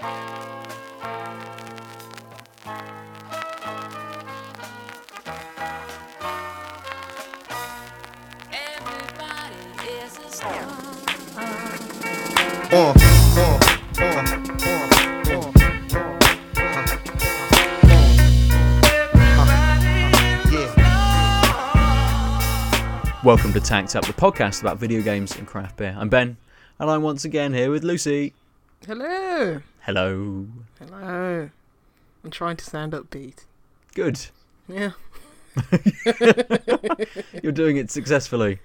Uh, uh, uh, uh, uh. Welcome to Tanked Up, the podcast about video games and craft beer. I'm Ben, and I'm once again here with Lucy. Hello. Hello. Hello. I'm trying to sound upbeat. Good. Yeah, You're doing it successfully.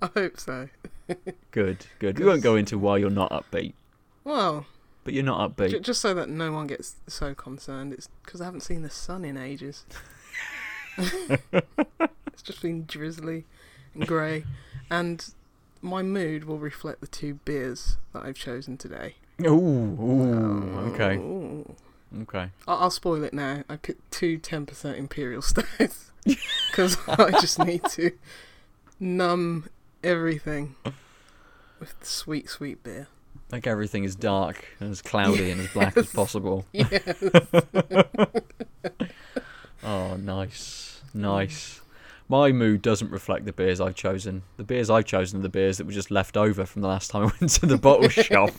I hope so. Good, good. We won't go into why you're not upbeat, Well, but you're not j- upbeat. just so that no one gets so concerned, it's because I haven't seen the sun in ages. it's just been drizzly and grey, and my mood will reflect the two beers that I've chosen today. Ooh, ooh, okay, Ooh. okay. I- I'll spoil it now. I picked two 10% Imperial Stouts because I just need to numb everything with sweet, sweet beer. Like everything is dark and as cloudy and as black as possible. Yes. Oh, nice, nice. My mood doesn't reflect the beers I've chosen. The beers I've chosen are the beers that were just left over from the last time I went to the bottle shop.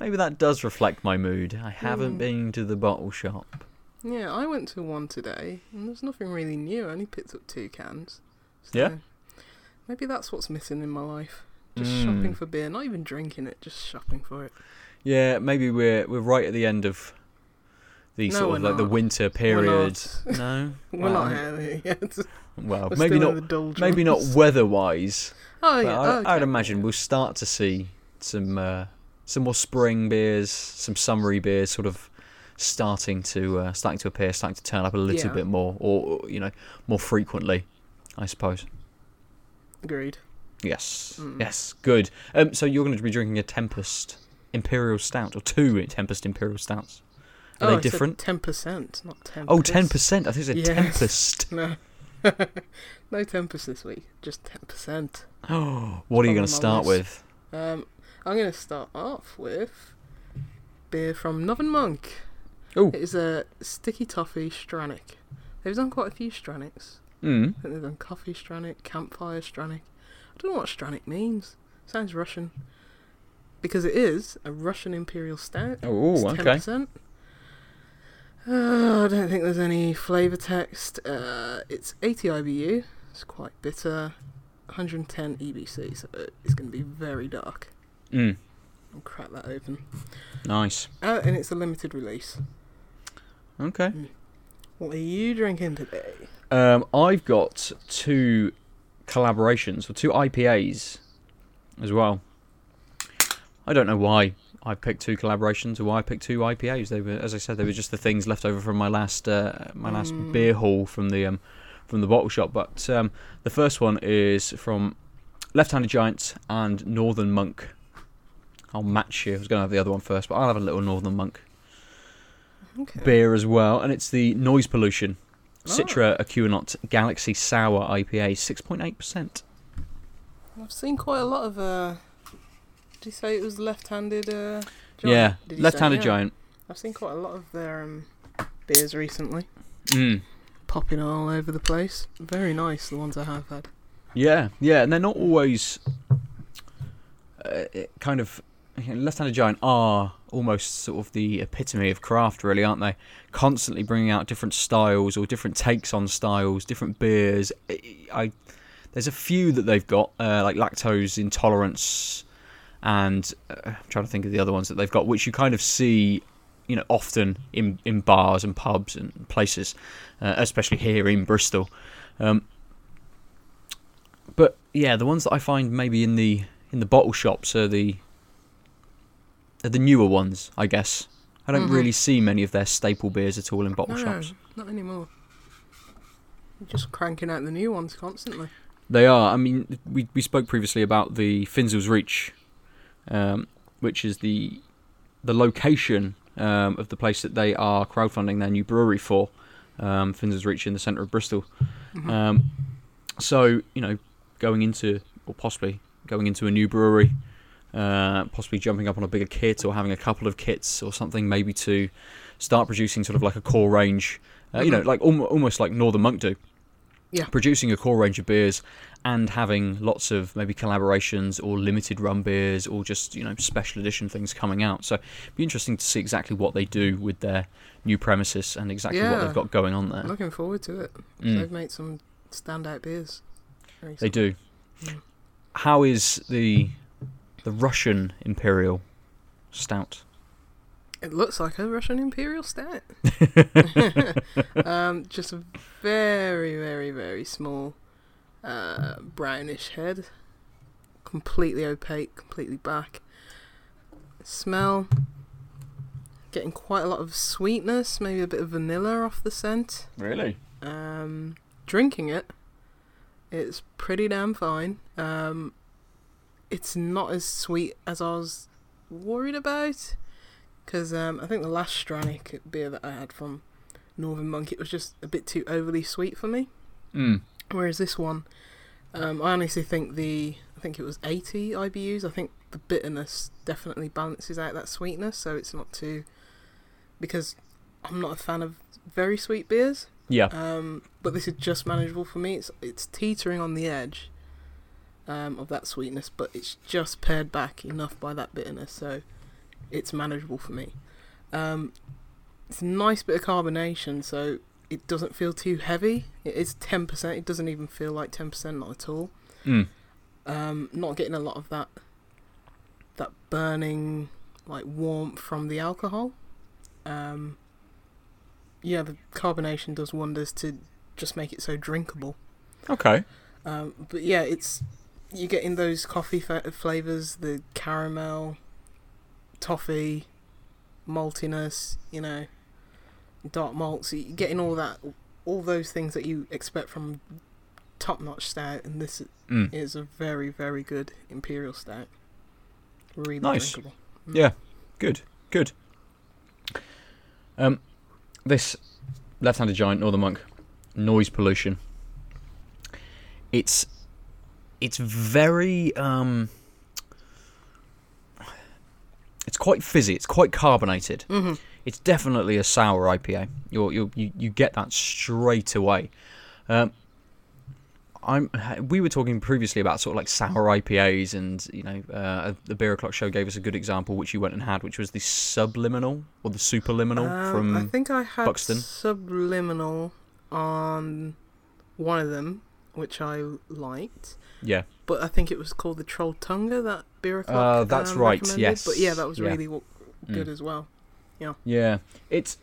Maybe that does reflect my mood. I haven't Hmm. been to the bottle shop. yeah, I went to one today and there's nothing really new. I only picked up two cans. So Yeah? Maybe that's what's missing in my life. Just Mm. shopping for beer, not even drinking it, just shopping for it. Yeah, maybe we're we're right at the end of the No, sort of like the not. winter We're period. not. No, We're well, not out there yet. well, We're maybe still not. in the. Maybe not weather-wise. Oh yeah, I, okay. I'd imagine we'll start to see some uh, some more spring beers, some summery beers, sort of starting to uh, starting to appear, starting to turn up a little Yeah. bit more, or or, you know, more frequently, I suppose. Agreed. Yes, Mm. yes, good. Um, so you're going to be drinking a Tempest Imperial Stout or two Tempest Imperial Stouts. Are they different? Ten percent, not ten. Oh, 10%. I think it's a Yes. Tempest. No, no tempest this week. Just ten percent. Oh, what are you going to start list. with? Um, I'm going to start off with beer from Northern Monk. Oh, It is a sticky toffee Strannik. They've done quite a few Stranniks. Mm. I think they've done coffee Strannik, campfire Strannik. I don't know what Strannik means. Sounds Russian. Because it is a Russian Imperial Stout. Oh, It's okay. 10%. Uh, I don't think there's any flavour text. Uh, it's 80 IBU. It's quite bitter. 110 EBC, so it's going to be very dark. Mm. I'll crack that open. Nice. Uh, and it's a limited release. Okay. What are you drinking today? Um, I've got two collaborations, or two IPAs as well. I don't know why I picked two collaborations or why I picked two IPAs. They were, as I said, they were just the things left over from my last uh, my last Mm. beer haul from the um, from the bottle shop. But um, the first one is from Left-Handed Giant and Northern Monk. I'll match you. I was going to have the other one first, but I'll have a little Northern Monk Okay. beer as well, and it's the Noise Pollution Ah. Citra Ekuanot Galaxy Sour IPA, six point eight percent. I've seen quite a lot of. Uh, did you say it was left-handed? Uh, giant? Yeah, left-handed Yeah. giant. I've seen quite a lot of their um, beers recently, Mm. popping all over the place. Very nice, the ones I have had. Yeah, yeah, and they're not always uh, kind of left-handed giant are almost sort of the epitome of craft, really, aren't they? Constantly bringing out different styles or different takes on styles, different beers. I, I there's a few that they've got uh, like lactose intolerance, and uh, I'm trying to think of the other ones that they've got, which you kind of see. You know, often in in bars and pubs and places, uh, especially here in Bristol. Um, but yeah, the ones that I find maybe in the in the bottle shops are the are the newer ones, I guess. I don't Mhm. really see many of their staple beers at all in bottle no, shops. not anymore. Just cranking out the new ones constantly. They are. I mean, we we spoke previously about the Finzel's Reach, um, which is the the location um, of the place that they are crowdfunding their new brewery for. Um, Finzel's Reach in the centre of Bristol. Mhm. Um, so you know, going into or possibly going into a new brewery, uh, possibly jumping up on a bigger kit or having a couple of kits or something, maybe to start producing sort of like a core range. Uh, You know, Mhm. like almo- almost like Northern Monk do. Yeah. Producing a core range of beers and having lots of maybe collaborations or limited run beers or just you know special edition things coming out. So it'd be interesting to see exactly what they do with their new premises and exactly what they've got going on there. Looking forward to it. Mm. They've made some standout beers. They do. Mm. How is the the Russian Imperial Stout? It looks like a Russian Imperial stat. um, just a very, very, very small uh, brownish head. Completely opaque, completely black. Smell. Getting quite a lot of sweetness, maybe a bit of vanilla off the scent. Really? Um, drinking it, it's pretty damn fine. Um, it's not as sweet as I was worried about. Because um, I think the last Strannik beer that I had from Northern Monk, it was just a bit too overly sweet for me. Mm. Whereas this one, um, I honestly think the, I think it was 80 IBUs. I think the bitterness definitely balances out that sweetness, so it's not too. Because I'm not a fan of very sweet beers. Yeah. Um, but this is just manageable for me. It's it's teetering on the edge um, of that sweetness, but it's just pared back enough by that bitterness, so it's manageable for me. Um, it's a nice bit of carbonation, so it doesn't feel too heavy. It is ten percent. It doesn't even feel like ten percent, not at all. Mm. Um, not getting a lot of that that burning like warmth from the alcohol. Um, yeah, the carbonation does wonders to just make it so drinkable. Okay. Um, but yeah, it's you're getting those coffee fa- flavors, the caramel, toffee, maltiness, you know, dark malts. You're getting all that, all those things that you expect from top-notch stout, and this Mm. is a very, very good imperial stout. Really Nice. drinkable. Yeah. Good. Good. Um, this left-handed giant Northern Monk noise pollution. It's it's very um. It's quite fizzy. It's quite carbonated. hmm It's definitely a sour IPA. You're, you're, you you get that straight away. Um, I'm. We were talking previously about sort of like sour IPAs, and you know, uh, the Beer O'clock show gave us a good example, which you went and had, which was the subliminal or the superliminal Um, from. I think I had Buxton. subliminal on one of them, which I liked. Yeah, But I think it was called the Trolltunga that beer. Uh, that's um, right, yes, But yeah, that was yeah. really w- good Mm. as well. yeah. It's.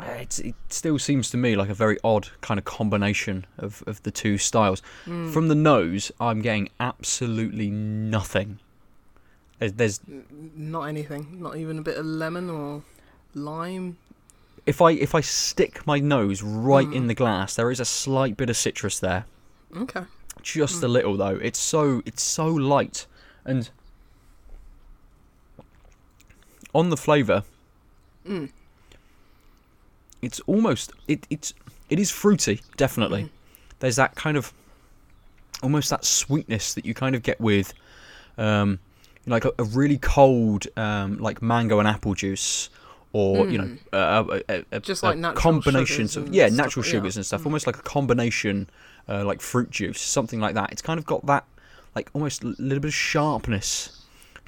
It's, it still seems to me like a very odd kind of combination of, of the two styles. Mm. From the nose, I'm getting absolutely nothing. There's, there's not anything, not even a bit of lemon or lime. if I if I stick my nose right in Mm. the glass, there is a slight bit of citrus there, Okay. Just Mm. a little though. It's so it's so light, and on the flavour, Mm. it's almost it it's it is fruity, definitely. Mhm. There's that kind of almost that sweetness that you kind of get with, um, like a, a really cold um, like mango and apple juice. Or you know, Mm. uh, a, a, Just like natural combination of yeah, stuff, natural yeah. sugars and stuff, Mm. almost like a combination, uh, like fruit juice, something like that. It's kind of got that, like almost a little bit of sharpness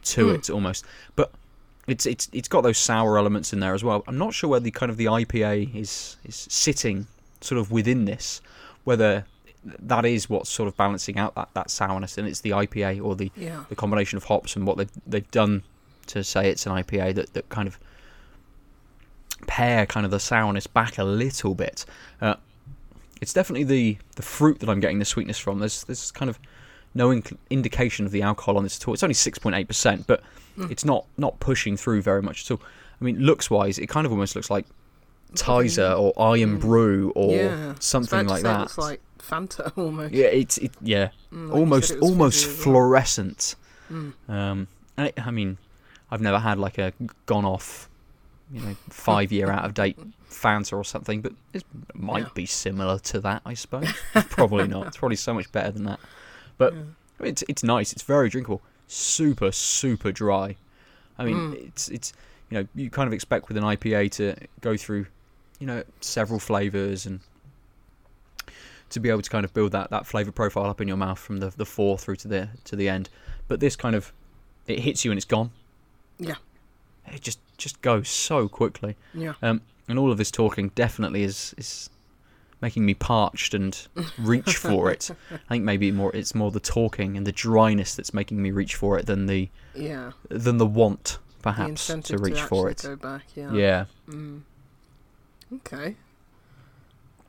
to Mm. it, almost. But it's it's it's got those sour elements in there as well. I'm not sure whether the kind of the IPA is is sitting sort of within this, whether that is what's sort of balancing out that, that sourness, and it's the IPA or the Yeah. the combination of hops and what they've they've done to say it's an IPA that, that kind of pair kind of the sourness back a little bit. Uh, it's definitely the the fruit that I'm getting the sweetness from. There's there's kind of no inc- indication of the alcohol on this at all. It's only six point eight percent, but Mm. it's not not pushing through very much at all. I mean, looks wise, it kind of almost looks like Tizer or Iron Mm. Brew or yeah. Something like that. It's like Fanta almost. yeah, it's it, yeah, Mm, like almost almost well. fluorescent. Mm. Um, I mean, I've never had like a gone off, you know, five year out of date Fanta or something, but it might Yeah. be similar to that, I suppose. probably not. It's probably so much better than that. But Yeah. It's it's nice. It's very drinkable. super super dry. I mean, Mm. it's it's you know you kind of expect with an IPA to go through you know several flavors and to be able to kind of build that that flavor profile up in your mouth from the the four through to the to the end. But this kind of it hits you and it's gone. Yeah. It just just goes so quickly. Yeah. Um, and all of this talking definitely is is making me parched and reach for it. I think maybe more it's more the talking and the dryness that's making me reach for it than the Yeah. than the want the perhaps to incentive reach for it. Back. Yeah. Yeah. Mm. Okay.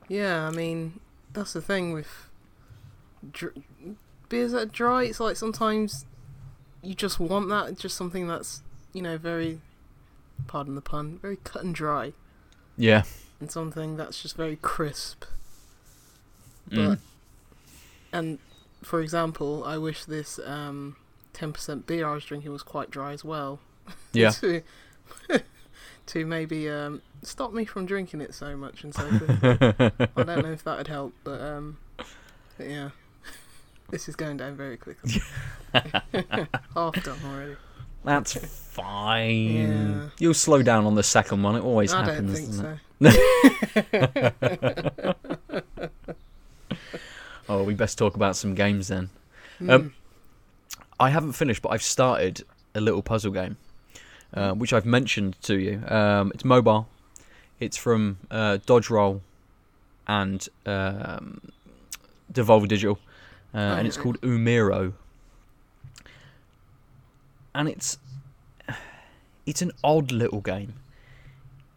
Yeah, I mean that's the thing with dr- beers that are dry. It's like sometimes you just want that, just something that's you know very, pardon the pun, very cut and dry, Yeah. and something that's just very crisp. But Mm. and for example, I wish this um ten percent beer I was drinking was quite dry as well. Yeah. to to maybe um stop me from drinking it so much and so quickly. I don't know if that would help, but um, but yeah, this is going down very quickly. Half done already. That's fine. Yeah. You'll slow down on the second one. It always I happens. don't think doesn't so. Oh, we best talk about some games then. Hmm. Um, I haven't finished, but I've started a little puzzle game, uh, which I've mentioned to you. Um, it's mobile. It's from uh, Dodge Roll and um, Devolver Digital, uh, and it's right. called Umiro. And it's it's an odd little game.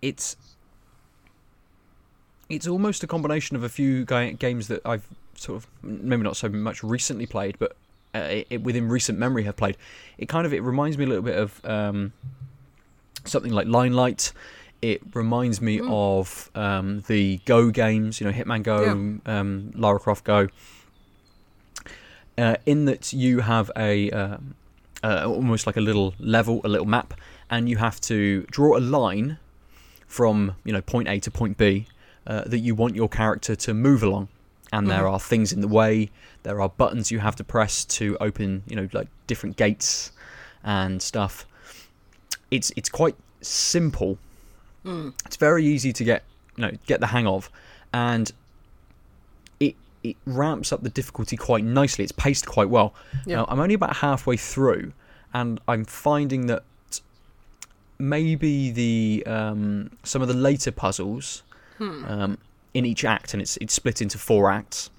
It's it's almost a combination of a few games that I've sort of maybe not so much recently played, but uh, it, it- within recent memory have played. It kind of it reminds me a little bit of um, something like Limelight. It reminds me Mm. of um, the Go games, you know, Hitman Go, um, Lara Croft Go. Uh, in that you have a um, uh, almost like a little level, a little map, and you have to draw a line from you know point A to point B uh, that you want your character to move along. And there Mhm. are things in the way. There are buttons you have to press to open, you know, like different gates and stuff. It's it's quite simple. Mm. It's very easy to get, you know, get the hang of, and it ramps up the difficulty quite nicely. It's paced quite well. Yeah. Now, I'm only about halfway through, and I'm finding that maybe the um, some of the later puzzles Hmm. um, in each act, and it's it's split into four acts.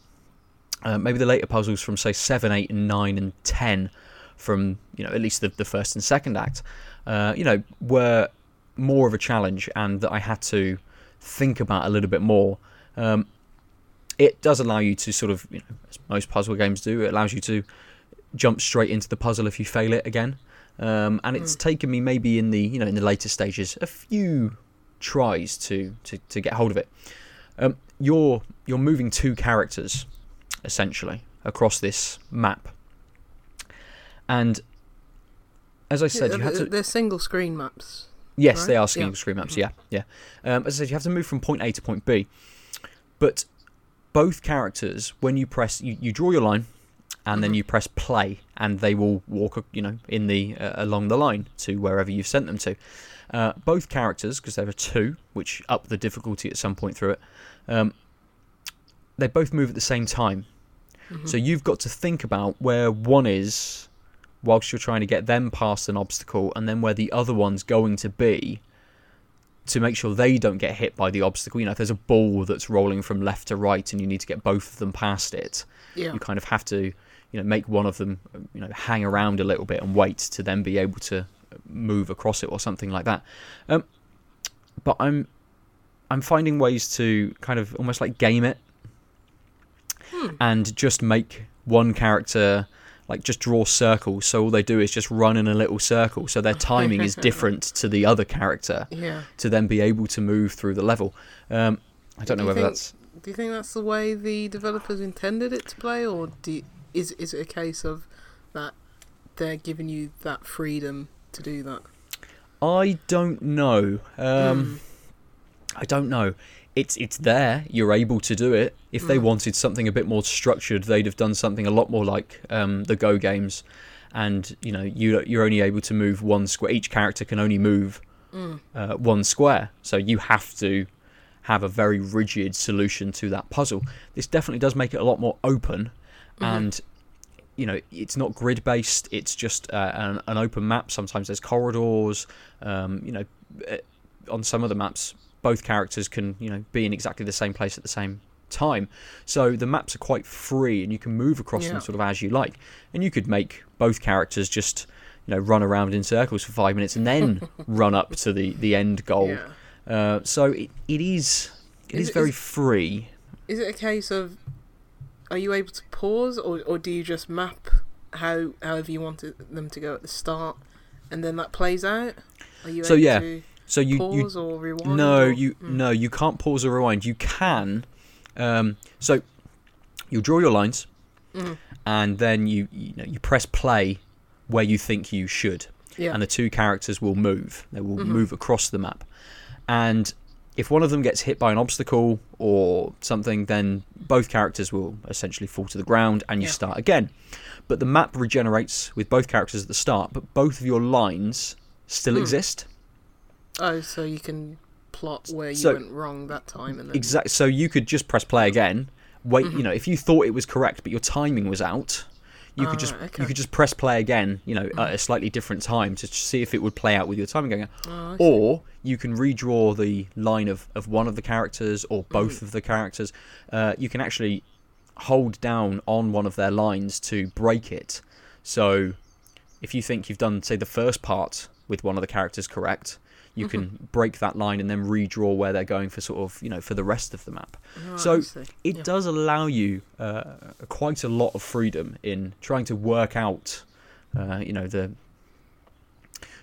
Uh, maybe the later puzzles from say seven, eight, and nine, and ten, from you know at least the, the first and second act, uh, you know, were more of a challenge, and that I had to think about a little bit more. Um, it does allow you to sort of, you know, as most puzzle games do, it allows you to jump straight into the puzzle if you fail it again. Um, and it's taken me maybe in the you know in the later stages a few tries to to, to get hold of it. Um, you're you're moving two characters essentially across this map, and as I said, Yeah, you they're- to. They're single screen maps. Yes, they are single Yeah. screen maps. Yeah, yeah. Um, as I said, you have to move from point A to point B, but both characters, when you press, you, you draw your line, and then Mhm. you press play, and they will walk, you know, in the uh, along the line to wherever you've sent them to. Uh, both characters, because there are two, which up the difficulty at some point through it, um, they both move at the same time. Mhm. So you've got to think about where one is whilst you're trying to get them past an obstacle and then where the other one's going to be to make sure they don't get hit by the obstacle. You know, if there's a ball that's rolling from left to right and you need to get both of them past it, yeah. you kind of have to, you know, make one of them, you know, hang around a little bit and wait to then be able to move across it or something like that. Um, but I'm I'm finding ways to kind of almost like game it Hmm. and just make one character like just draw circles so all they do is just run in a little circle so their timing is different to the other character Yeah. to then be able to move through the level um, i don't Do know whether think- that's Do you think that's the way the developers intended it to play, or do you, is is it a case of that they're giving you that freedom to do that? i don't know um, Mm. i don't know it's it's there you're able to do it if they Mm. wanted something a bit more structured they'd have done something a lot more like um, the go games and you know you you're only able to move one square. Each character can only move Mm. uh, one square, so you have to have a very rigid solution to that puzzle. This definitely does make it a lot more open, Mm-hmm. and you know it's not grid based. It's just uh, an, an open map. Sometimes there's corridors. Um, you know, uh, on some of the maps, both characters can you know be in exactly the same place at the same time. So the maps are quite free, and you can move across Yeah. them sort of as you like. And you could make both characters just you know run around in circles for five minutes and then run up to the the end goal. Yeah. Uh, so it, it is it Is is, it- very is- free. Is it a case of are you able to pause or, or do you just map how however you want them to go at the start and then that plays out? Are you So, able yeah, to So you, you or rewind? no you Mm. no you can't pause or rewind. You can. Um, so you draw your lines, Mhm. and then you you know you press play where you think you should. Yeah. and the two characters will move. They will Mhm. move across the map. And if one of them gets hit by an obstacle or something, then both characters will essentially fall to the ground and you Yeah. start again. But the map regenerates with both characters at the start, but both of your lines still Hmm. exist. Oh, so you can plot where you So- went wrong that time and then Exact. So you could just press play again. Wait, Mhm. you know, if you thought it was correct but your timing was out, you Ah, could just okay. you could just press play again. You know, at a slightly different time to see if it would play out with your timing going. Oh, or you can redraw the line of, of one of the characters or both of the characters. Uh, you can actually hold down on one of their lines to break it. So if you think you've done, say, the first part with one of the characters correct, you can break that line and then redraw where they're going for sort of, you know, for the rest of the map. Right, so. It Yeah. does allow you uh, quite a lot of freedom in trying to work out, uh, you know, the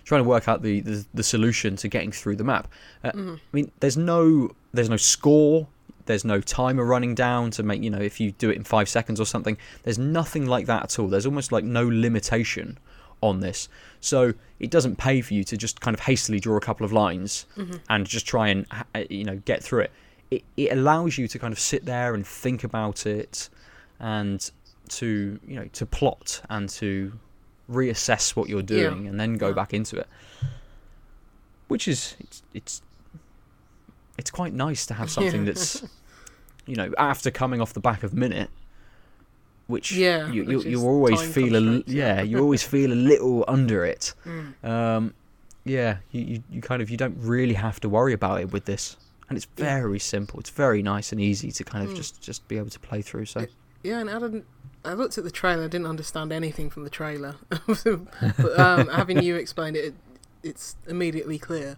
trying to work out the, the, the solution to getting through the map. Uh, Mhm. I mean, there's no there's no score. There's no timer running down to make you know if you do it in five seconds or something. There's nothing like that at all. There's almost like no limitation on this. So it doesn't pay for you to just kind of hastily draw a couple of lines and just try and uh, you know get through it. It it allows you to kind of sit there and think about it, and to you know to plot and to reassess what you're Yeah. doing and then go Yeah. back into it. Which is it's it's it's quite nice to have something Yeah. that's you know after coming off the back of Minit which Yeah, you you, which you always feel a yeah. yeah you always feel a little under it Mm. um yeah you, you you kind of you don't really have to worry about it with this and it's Yeah. very simple it's very nice and easy to kind of Mm. just just be able to play through so Yeah, and I didn't. I looked at the trailer. I didn't understand anything from the trailer, but um, having you explain it, it, it's immediately clear.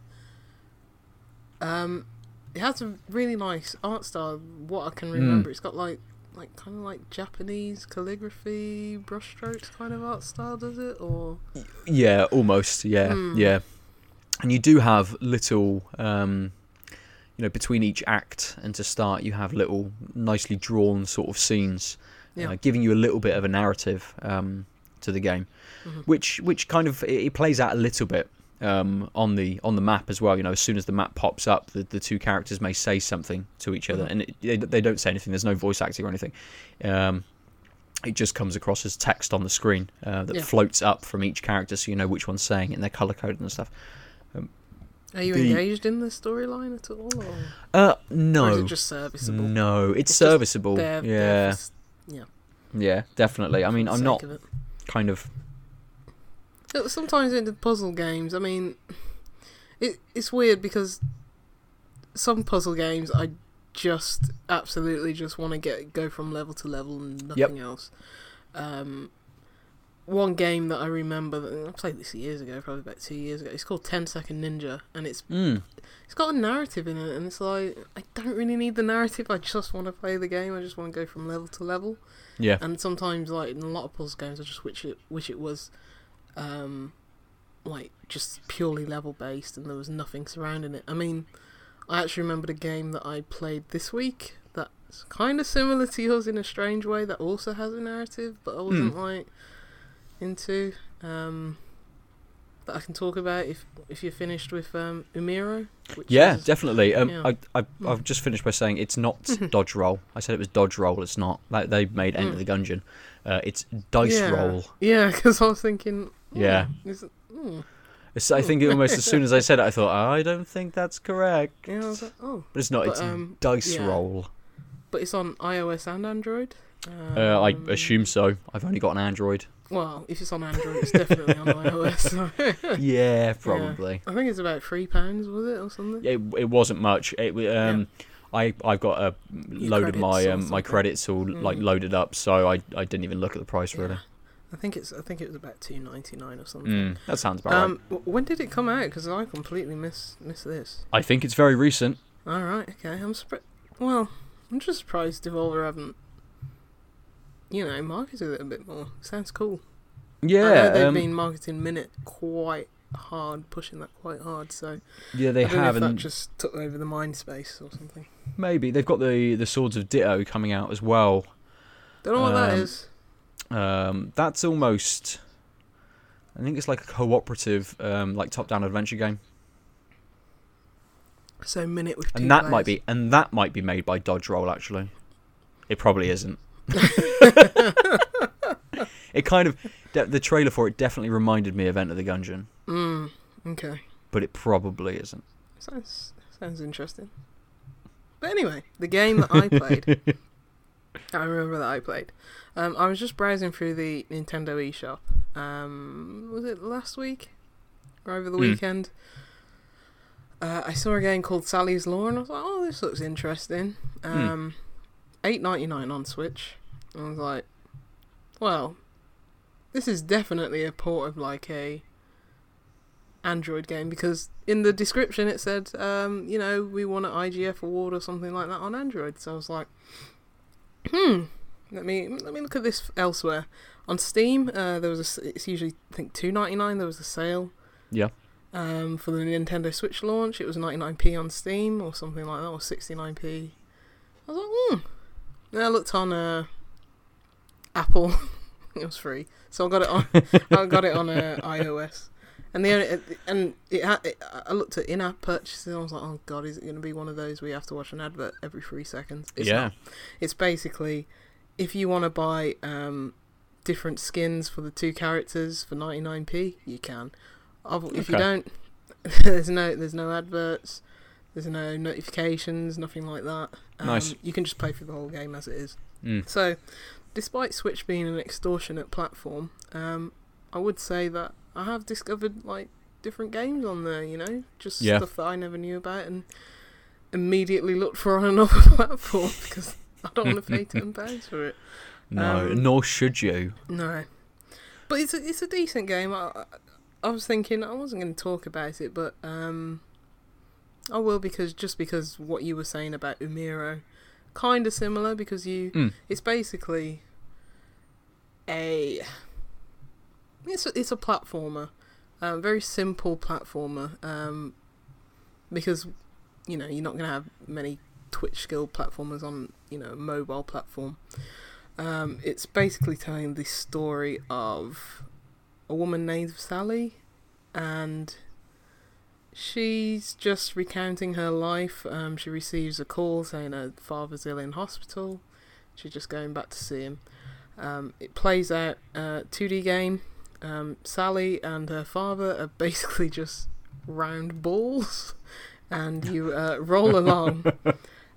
Um, it has a really nice art style. What I can Hmm. remember, it's got like, like kind of like Japanese calligraphy, brushstrokes kind of art style. Does it or? Yeah, almost. Yeah, Hmm. yeah. And you do have little, um, you know, between each act and to start, you have little nicely drawn sort of scenes, Yeah. uh, giving you a little bit of a narrative um, to the game, Mhm. which which kind of it, it plays out a little bit um, on the on the map as well. You know, as soon as the map pops up, the, the two characters may say something to each other, Mhm. and it, they, they don't say anything. There's no voice acting or anything. Um, it just comes across as text on the screen uh, that Yeah. floats up from each character, so you know which one's saying it and they're color coded and stuff. Are you The- engaged in the storyline at all, or, Uh, or no, is it just serviceable? no, it's, It's serviceable. Yeah, yeah. yeah, definitely. I mean, I'm not kind of Sometimes in the puzzle games, I mean, it it's weird because some puzzle games I just absolutely just want to get go from level to level and nothing else. Um, one game that I remember that I played this years ago, probably about two years ago. It's called 10 Second Ninja, and it's mm, it's got a narrative in it, and it's like I don't really need the narrative. I just want to play the game. I just want to go from level to level. yeah, And sometimes, like in a lot of puzzle games, I just wish it wish it was, um, like just purely level based, and there was nothing surrounding it. I mean, I actually remembered a game that I played this week that's kind of similar to yours in a strange way. That also has a narrative, but I wasn't like into. Um, that I can talk about if if you're finished with um, Umiro? Which Yeah, is- definitely. Um, yeah. I, I, I've just finished by saying it's not dodge roll. I said it was dodge roll. It's not. Like they made Enter Mm. the Gungeon. Uh, it's dice yeah. roll. Yeah, because I was thinking. hmm, Yeah. Is hmm. It's, I think almost as soon as I said it, I thought I don't think that's correct. Yeah, like, oh. But it's not. But, it's um, dice yeah. roll. But it's on iOS and Android. Uh, I Um, assume so. I've only got an Android. Well, if it's on Android, it's definitely on iOS. so- yeah, probably. I think it's about three pounds, was it, or something? It, it wasn't much. It um, I I've got a load of my um, my credits all like Mm. loaded up, so I I didn't even look at the price really. Yeah. I think it's. I think it was about two ninety nine or something. Mm, that sounds about Um, right. when did it come out? Because I completely miss miss this. I think it's very recent. All right, okay. I'm surprised. Well, I'm just surprised Devolver haven't, you know, marketed it a bit more. Sounds cool. I know Yeah, they've um, been marketing Minit quite hard, pushing that quite hard. So yeah, they have, know that just took over the mind space or something. maybe they've got the the Swords of Ditto coming out as well. Don't know what that is. Um. Um, that's almost. I think it's like a cooperative, um, like top-down adventure game, So Minit with and that might be, and that might be made by Dodge Roll. Actually, it probably isn't. it kind of, de- the trailer for it definitely reminded me of Enter the Gungeon, Mm, okay. but it probably isn't. Sounds sounds interesting. But anyway, the game that I played, I remember that I played. Um, I was just browsing through the Nintendo eShop. Um, was it last week or over the Hmm. weekend? Uh, I saw a game called Sally's Law, and I was like, "Oh, this looks interesting." Um, Eight ninety nine on Switch. I was like, "Well, this is definitely a port of like a Android game because in the description it said, um, you know, we won an IGF award or something like that on Android. So I was like, hmm, let me let me look at this elsewhere. On Steam, uh, there was a, it's usually I think two ninety nine. There was a sale. Yeah. Um, for the Nintendo Switch launch, it was ninety nine p on Steam or something like that, or sixty nine p. I was like, hmm. Then I looked on uh, Apple. it was free, so I got it on. I got it on uh, iOS. And the only, and it, ha- it I looked at in-app purchases and I was like, oh god, is it going to be one of those where you have to watch an advert every three seconds? It's yeah, not. It's basically if you want to buy um, different skins for the two characters for 99p, you can. If you don't, there's no there's no adverts, there's no notifications, nothing like that. Um, Nice. You can just play through the whole game as it is. mm. So, despite Switch being an extortionate platform, um, I would say that I have discovered like different games on there. You know, just Yeah. stuff that I never knew about and immediately looked for on another platform because I don't want to pay ten pounds for it. no, um, nor should you. No, but it's a, it's a decent game. I, I, I was thinking I wasn't going to talk about it, but um, I will because just because what you were saying about Umiro, kind of similar because you Mm. it's basically a it's a, it's a platformer, um, very simple platformer. Um, because you know you're not going to have many Twitch skill platformers on you know a mobile platform. Um, it's basically telling the story of a woman named Sally, and she's just recounting her life. Um, she receives a call saying her father's ill in hospital. She's just going back to see him. Um, it plays out a 2D game. Um, Sally and her father are basically just round balls, and you uh, roll along.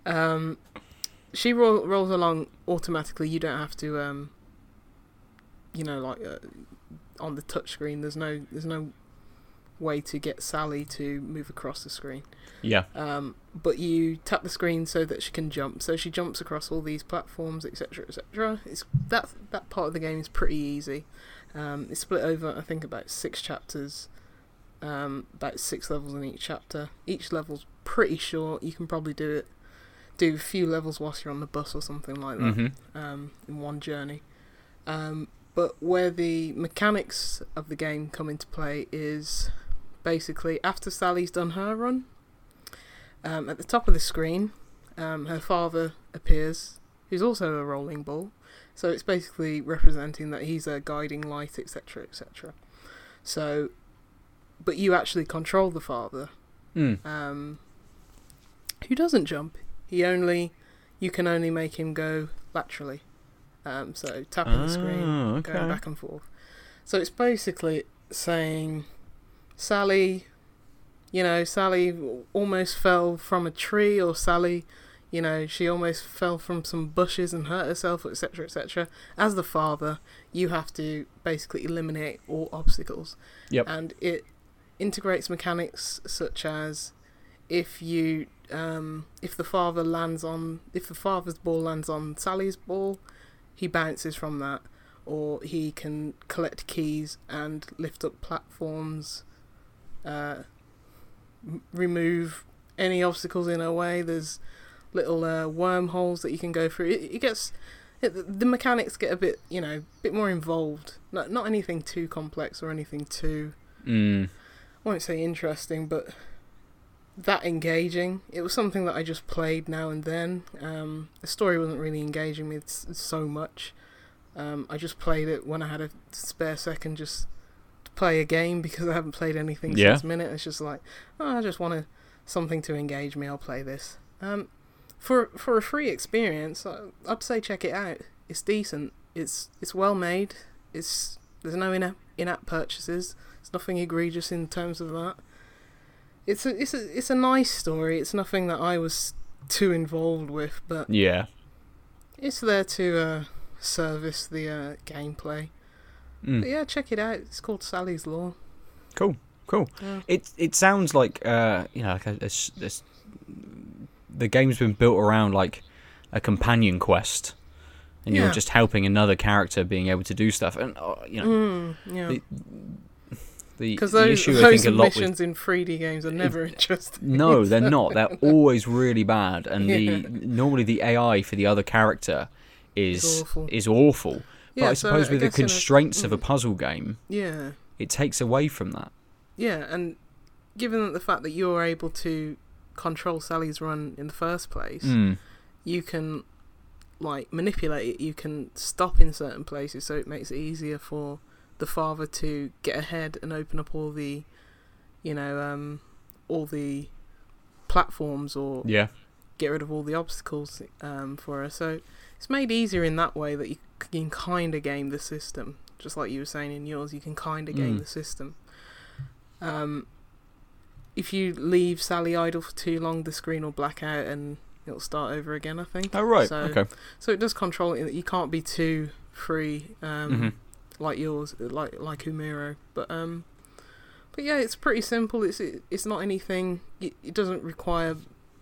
Um, she roll, rolls along automatically. You don't have to, um, you know, like uh, on the touch screen. There's no there's no way to get Sally to move across the screen. Yeah, Um, but you tap the screen so that she can jump. So she jumps across all these platforms, etc., etc. It's that that part of the game is pretty easy. Um, it's split over, I think, about six chapters. Um, about six levels in each chapter. Each level's pretty short. You can probably do it, do a few levels whilst you're on the bus or something like that hmm um, in one journey. Um, but where the mechanics of the game come into play is basically after Sally's done her run, um, at the top of the screen, um, her father appears, who's also a rolling ball. So it's basically representing that he's a guiding light, etc., etc. So but you actually control the father, Mm. um, who doesn't jump. He only, you can only make him go laterally. Um, so tapping the screen, Oh, going back and forth. So it's basically saying, Sally, you know, Sally almost fell from a tree, or Sally, you know, she almost fell from some bushes and hurt herself, etc., etc. As the father, you have to basically eliminate all obstacles. Yep. And it integrates mechanics such as if you um, if the father lands on if the father's ball lands on Sally's ball, he bounces from that, or he can collect keys and lift up platforms, uh, remove any obstacles in her way. There's little uh, wormholes that you can go through. It, it gets it, the mechanics get a bit you know a bit more involved. Not not anything too complex or anything too Mm. I won't say interesting, but that engaging. It was something that I just played now and then. Um, the story wasn't really engaging me so much. Um, I just played it when I had a spare second just play a game because I haven't played anything Yeah. since Minit. It's just like, oh, I just want something to engage me. I'll play this. Um, for for a free experience, I- I'd say check it out. It's decent. It's it's well made. It's there's no in-app in-app purchases. It's nothing egregious in terms of that. It's a it's a it's a nice story. It's nothing that I was too involved with, but Yeah. it's there to uh, service the uh, gameplay. But Mm. yeah, check it out. It's called Sally's Law. Cool. Cool. Yeah. It it sounds like uh you know like a, a this the game's been built around like a companion quest, and you're just helping another character being able to do stuff. And uh, you know Mm, yeah. the the, those, issue I think a lot with missions in 3D games are never interesting. no, they're not. They're always really bad, and the normally the AI for the other character is awful. is awful. But Yeah, I so suppose I with the in a- constraints of a mm. puzzle game, Yeah. it takes away from that. Yeah, and given the fact that you're able to control Sally's run in the first place, Mm. you can like manipulate it. You can stop in certain places, so it makes it easier for the father to get ahead and open up all the, you know, um, all the platforms or Yeah. get rid of all the obstacles um, for her. So it's made easier in that way that you can kind of game the system. Just like you were saying in yours, you can kind of game Mm. the system. Um, if you leave Sally idle for too long, the screen will black out and it'll start over again. I think. Oh right. So, okay. So it does control it. You can't be too free um, Mhm. like yours, like like Umiro. But um, but yeah, it's pretty simple. It's it, it's not anything. It, it doesn't require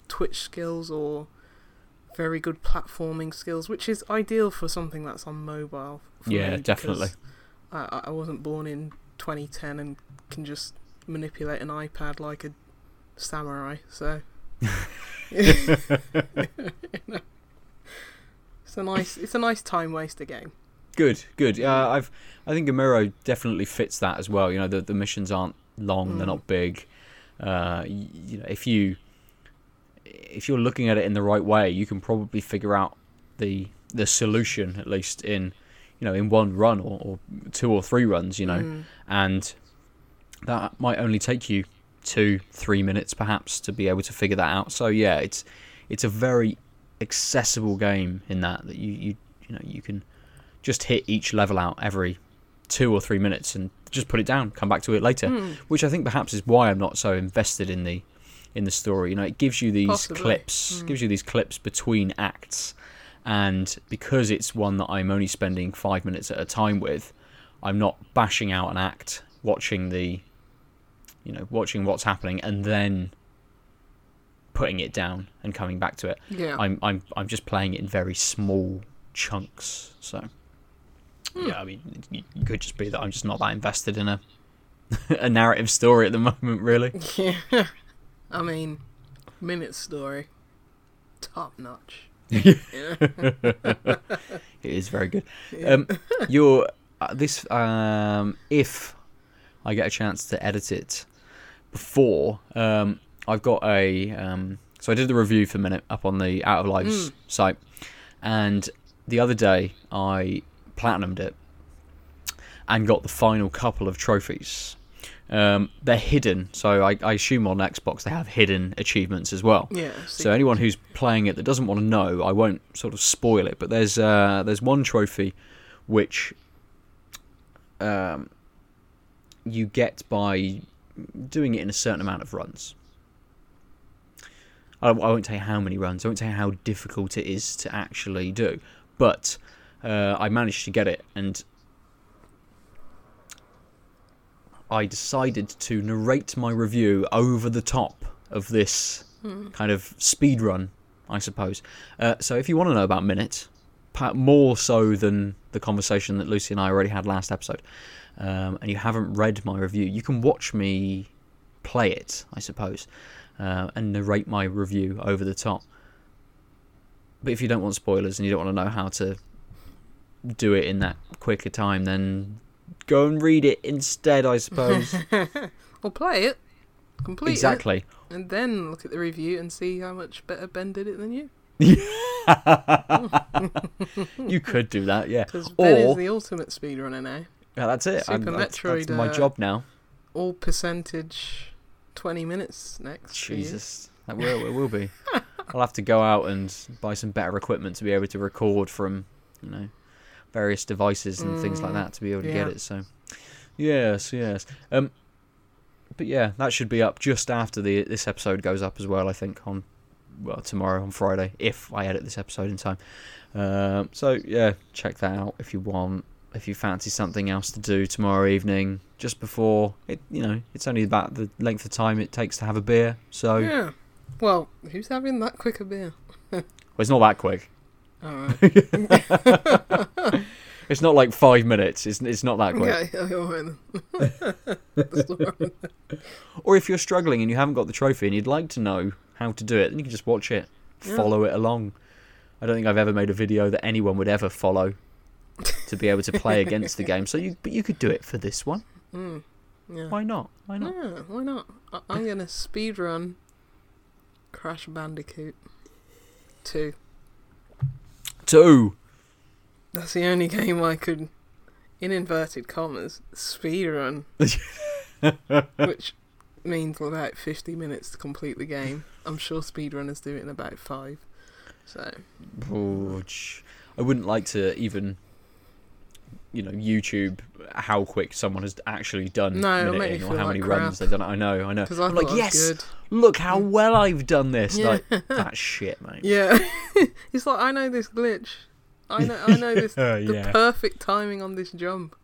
Twitch skills or very good platforming skills, which is ideal for something that's on mobile. Yeah, definitely. I, I wasn't born in 2010 and can just manipulate an iPad like a samurai. So it's a nice it's a nice time waster game. Good, good. Uh, I've, I think Umiro definitely fits that as well. You know, the the missions aren't long; they're Mm. not big. Uh, y- you know, if you if you're looking at it in the right way, you can probably figure out the the solution at least in you know in one run or, or two or three runs. You know, Mm. and that might only take you two, three minutes perhaps to be able to figure that out. So yeah, it's it's a very accessible game in that that you you you know you can just hit each level out every two or three minutes and just put it down, come back to it later. Mm. Which I think perhaps is why I'm not so invested in the in the story. You know, it gives you these Possibly. clips, Mm. gives you these clips between acts, and because it's one that I'm only spending five minutes at a time with, I'm not bashing out an act, watching the, you know, watching what's happening, and then putting it down and coming back to it. Yeah. I'm I'm I'm just playing it in very small chunks. So Hmm. yeah, I mean, it, it could just be that I'm just not that invested in a a narrative story at the moment, really. Yeah. I mean, Minit story, top notch. it is very good. Yeah. Um, your uh, this um, if I get a chance to edit it before um, I've got a um, so I did the review for a Minit up on the Out of Lives Mm. site, and the other day I platinumed it and got the final couple of trophies. Um, they're hidden, so I, I assume on Xbox they have hidden achievements as well. Yeah. So anyone who's playing it that doesn't want to know, I won't sort of spoil it. But there's uh, there's one trophy which um, you get by doing it in a certain amount of runs. I, I won't tell you how many runs. I won't tell you how difficult it is to actually do. But uh, I managed to get it, and I decided to narrate my review over the top of this kind of speed run, I suppose. Uh, so if you want to know about Minit, pa- more so than the conversation that Lucy and I already had last episode, um, and you haven't read my review, you can watch me play it, I suppose, uh, and narrate my review over the top. But if you don't want spoilers and you don't want to know how to do it in that quicker time, then go and read it instead, I suppose. Or play it, complete it, exactly. and then look at the review and see how much better Ben did it than you. you could do that, yeah. Because Ben is Or the ultimate speedrunner now. yeah, that's it. I'm, Super that's, that's Metroid, my uh, job now. All percentage, twenty minutes next. for you. Jesus, that will it will be. I'll have to go out and buy some better equipment to be able to record from, you know, various devices and things like Mm, that to be able to get it. So, yes, yes. Um, but yeah, that should be up just after the this episode goes up as well. I think on well tomorrow on Friday if I edit this episode in time. Um, so yeah, check that out if you want. If you fancy something else to do tomorrow evening, just before it, you know, it's only about the length of time it takes to have a beer. So Yeah. Well, who's having that quick a beer? Well, it's not that quick. All right. It's not like five minutes. It's it's not that quick. Okay. okay, all right then. That's all right. Or if you're struggling and you haven't got the trophy and you'd like to know how to do it, then you can just watch it, Yeah. follow it along. I don't think I've ever made a video that anyone would ever follow to be able to play against the game. So you, but you could do it for this one. Mm. Yeah. Why not? Why not? Yeah, why not? I- I'm gonna speed run Crash Bandicoot 2. Two. That's the only game I could, in inverted commas, speed run. which means about 50 minutes to complete the game. I'm sure speedrunners do it in about five. So, I wouldn't like to even, you know, YouTube how quick someone has actually done No, minuting or how like many runs they've done. I know, I know. I I'm like, yes, good. look how well I've done this. Yeah. Like, that's shit, mate. Yeah. it's like, I know this glitch. I know, I know this, the yeah. perfect timing on this jump.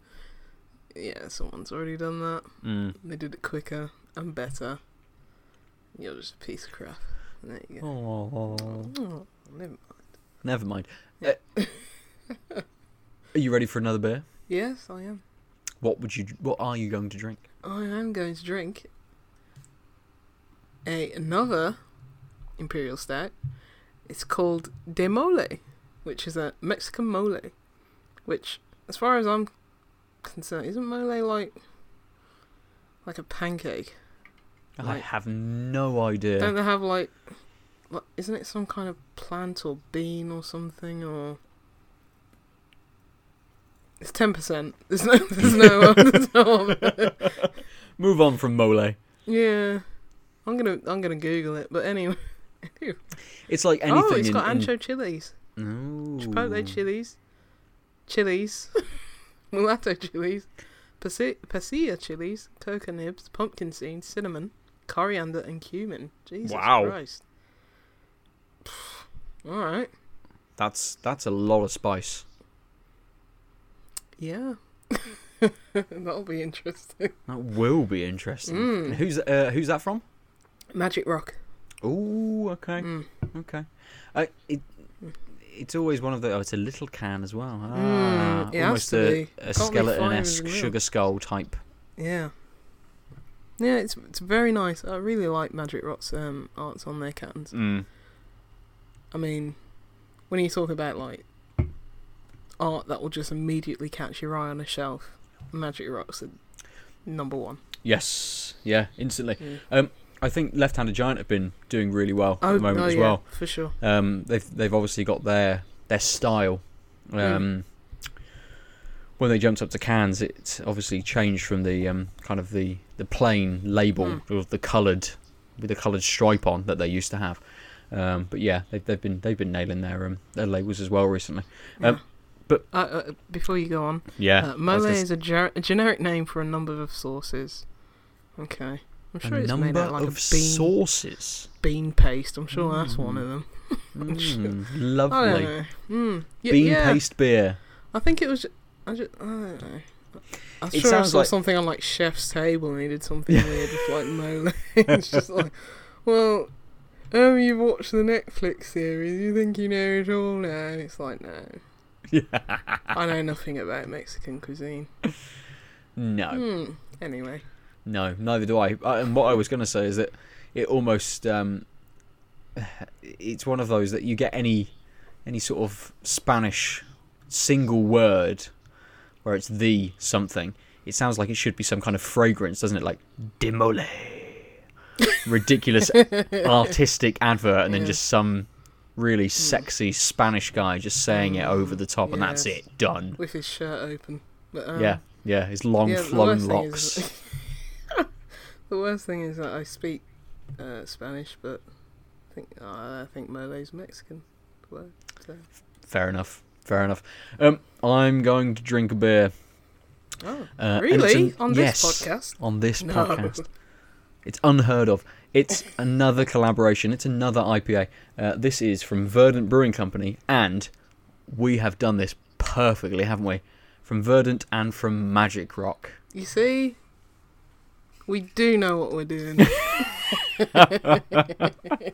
Yeah, someone's already done that. Mm. They did it quicker and better. You're just a piece of crap. There you go. Oh, Oh, never- mind. never mind. Yeah. Uh, are you ready for another beer? Yes, I am. What would you? What are you going to drink? I am going to drink a another imperial stout. It's called De Mole, which is a Mexican mole. Which, as far as I'm concerned, isn't mole like like a pancake? I Like- have no idea. Don't they have like, like, isn't it some kind of plant or bean or something or? It's ten percent. There's no, there's no, there's no. Move on from mole. Yeah, I'm gonna I'm gonna Google it. But anyway, It's like oh, anything. oh, it's in, got in- ancho chilies, Ooh. chipotle chilies, chilies, mulatto chilies, pasi- pasilla chilies, coca nibs, pumpkin seeds, cinnamon, coriander, and cumin. Jesus Wow. Christ! All right, That's that's a lot of spice. Yeah, that'll be interesting. That will be interesting. Mm. Who's uh, who's that from? Magic Rock. Ooh, okay, Mm. okay. Uh, it it's always one of the. Oh, it's a little can as well. Ah, Mm, it has almost to a, be. a skeleton esque sugar skull type. Yeah. Yeah, it's it's very nice. I really like Magic Rock's um, arts on their cans. Mm. I mean, when you talk about like art that will just immediately catch your eye on a shelf, Magic Rock's the number one. Yes, yeah, instantly. Mm. I think Left Handed Giant have been doing really well at Oh, the moment oh as yeah, well. for sure. Um, they've they've obviously got their their style. Um, When they jumped up to cans, it obviously changed from the um, kind of the the plain label Hmm. with the coloured with the coloured stripe on that they used to have. Um, but yeah, they've, they've been they've been nailing their um, their labels as well recently. Um, but- uh, uh, before you go on, Yeah, uh, mole gonna is a, ger- a generic name for a number of sauces. Okay, I'm sure a it's number made out like of a bean sauces. bean paste. I'm sure that's one Mm. of them. Mm, I lovely don't know. Mm. Yeah, bean yeah. paste beer. I think it was. I just. I don't know. I'm It sure I saw like- something on like Chef's Table and he did something weird with like mole. it's just like, well, um, you watched the Netflix series. You think you know it all now? It's like, no, I know nothing about Mexican cuisine. No, Hmm. Anyway, no, neither do I. Uh, And what I was going to say is that it almost um, it's one of those that you get any any sort of Spanish single word where it's the something. It sounds like it should be some kind of fragrance, doesn't it? Like de mole. Ridiculous artistic advert, and then Yeah. just some really sexy Spanish guy just saying it over the top, and that's it. Done. with his shirt open. But, um, yeah, yeah. His long yeah, locks. the worst thing is that I speak uh, Spanish, but I think uh, I think mole is Mexican word. So. Fair enough. Fair enough. Um, I'm going to drink a beer. Oh, Uh, really? On this yes, podcast? On this No. podcast. It's unheard of. It's another collaboration. It's another IPA. Uh, this is from Verdant Brewing Company, and we have done this perfectly, haven't we? From Verdant and from Magic Rock. You see, we do know what we're doing.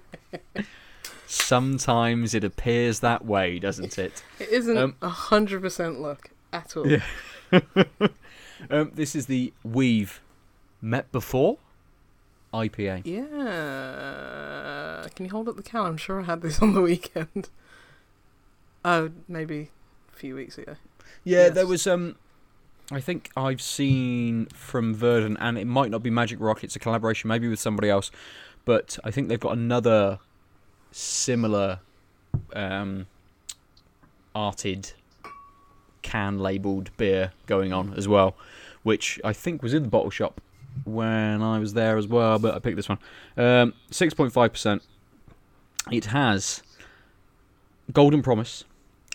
Sometimes it appears that way, doesn't it? It isn't Um, a hundred percent luck at all. Yeah. um, this is the We've Met Before IPA. Yeah. Can you hold up the can? I'm sure I had this on the weekend. Oh, maybe a few weeks ago. Yeah, there was um I think I've seen from Verdant and it might not be Magic Rock, it's a collaboration maybe with somebody else, but I think they've got another similar um arted can labeled beer going on as well, which I think was in the bottle shop when I was there as well, but I picked this one. Um 6.5%. It has Golden Promise,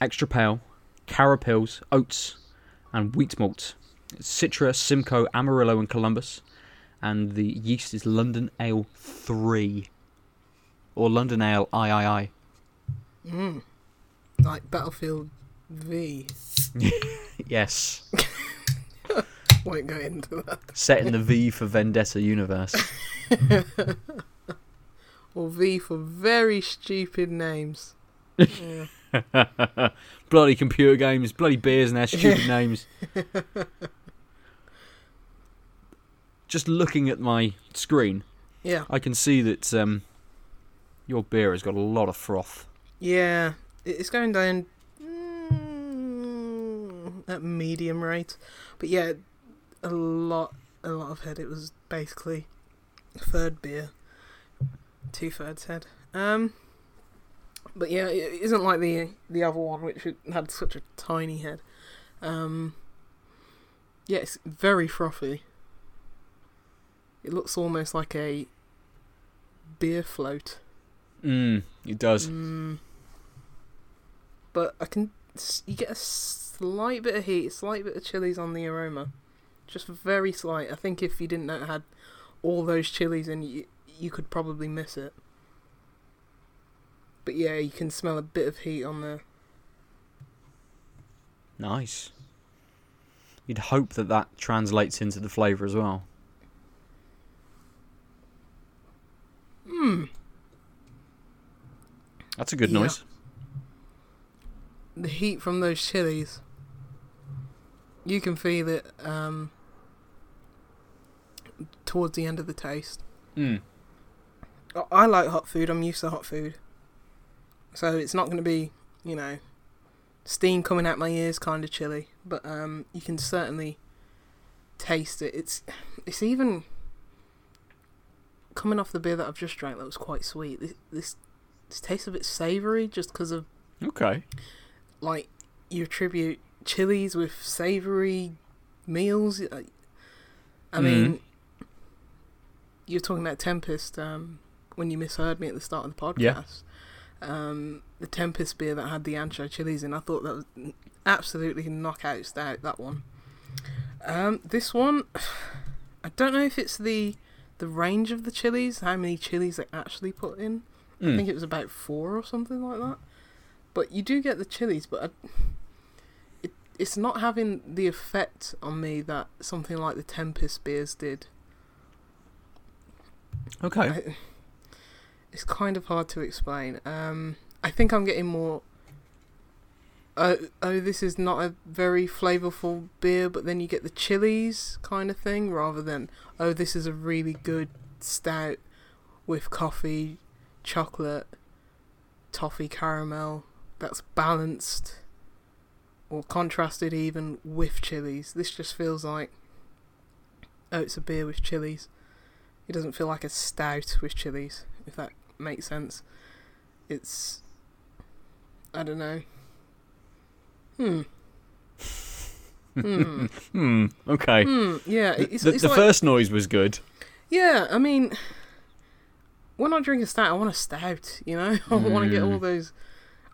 Extra Pale, Carapils, oats, and wheat malt. Citra, Simcoe, Amarillo, and Columbus. And the yeast is London Ale 3. Or London Ale III. Mm. Like Battlefield V. Yes. Won't go into that. Set in the V for Vendetta universe. Or V for very stupid names. Yeah. bloody computer games, bloody beers and their stupid names. Just looking at my screen, yeah. I can see that um, your beer has got a lot of froth. Yeah. It's going down mm, at medium rate. But yeah, a lot a lot of head. It was basically a third beer. Two thirds head. Um but yeah, it isn't like the the other one which had such a tiny head. Um yeah, it's very frothy. It looks almost like a beer float. Mm, it does. Mm. But I can you get a slight bit of heat, a slight bit of chilies on the aroma, just very slight. I think if you didn't know it had all those chilies in, you you could probably miss it. But yeah, you can smell a bit of heat on there. Nice. You'd hope that that translates into the flavour as well. Hmm. That's a good Yeah. noise. The heat from those chilies. You can feel it um, towards the end of the taste. Mm. I- I like hot food. I'm used to hot food. So it's not going to be, you know, steam coming out my ears kind of chilly, but um, you can certainly taste it. It's it's even coming off the beer that I've just drank that was quite sweet. This this, this tastes a bit savoury just because of Okay. like you attribute chilies with savoury meals. I mean, Mm. Mean, you're talking about Tempest um, when you misheard me at the start of the podcast. Um, the Tempest beer that had the ancho chilies in, I thought that was absolutely knockout stout. That one. Um, this one, I don't know if it's the the range of the chilies, how many chilies they actually put in. I Mm. think it was about four or something like that. But you do get the chilies, but I, it it's not having the effect on me that something like the Tempest beers did. Okay. I, it's kind of hard to explain. Um, I think I'm getting more. Oh, oh, this is not a very flavorful beer, but then you get the chilies kind of thing, rather than oh, this is a really good stout with coffee, chocolate, toffee, caramel that's balanced or contrasted even with chilies. This just feels like oh, it's a beer with chilies. It doesn't feel like a stout with chilies, if that makes sense. It's I don't know. Hmm. Hmm. Hmm. Okay. Hmm. Yeah. The, It's, the, it's the like, first noise was good. Yeah. I mean, when I drink a stout, I want a stout. You know, I want to get all Mm. those.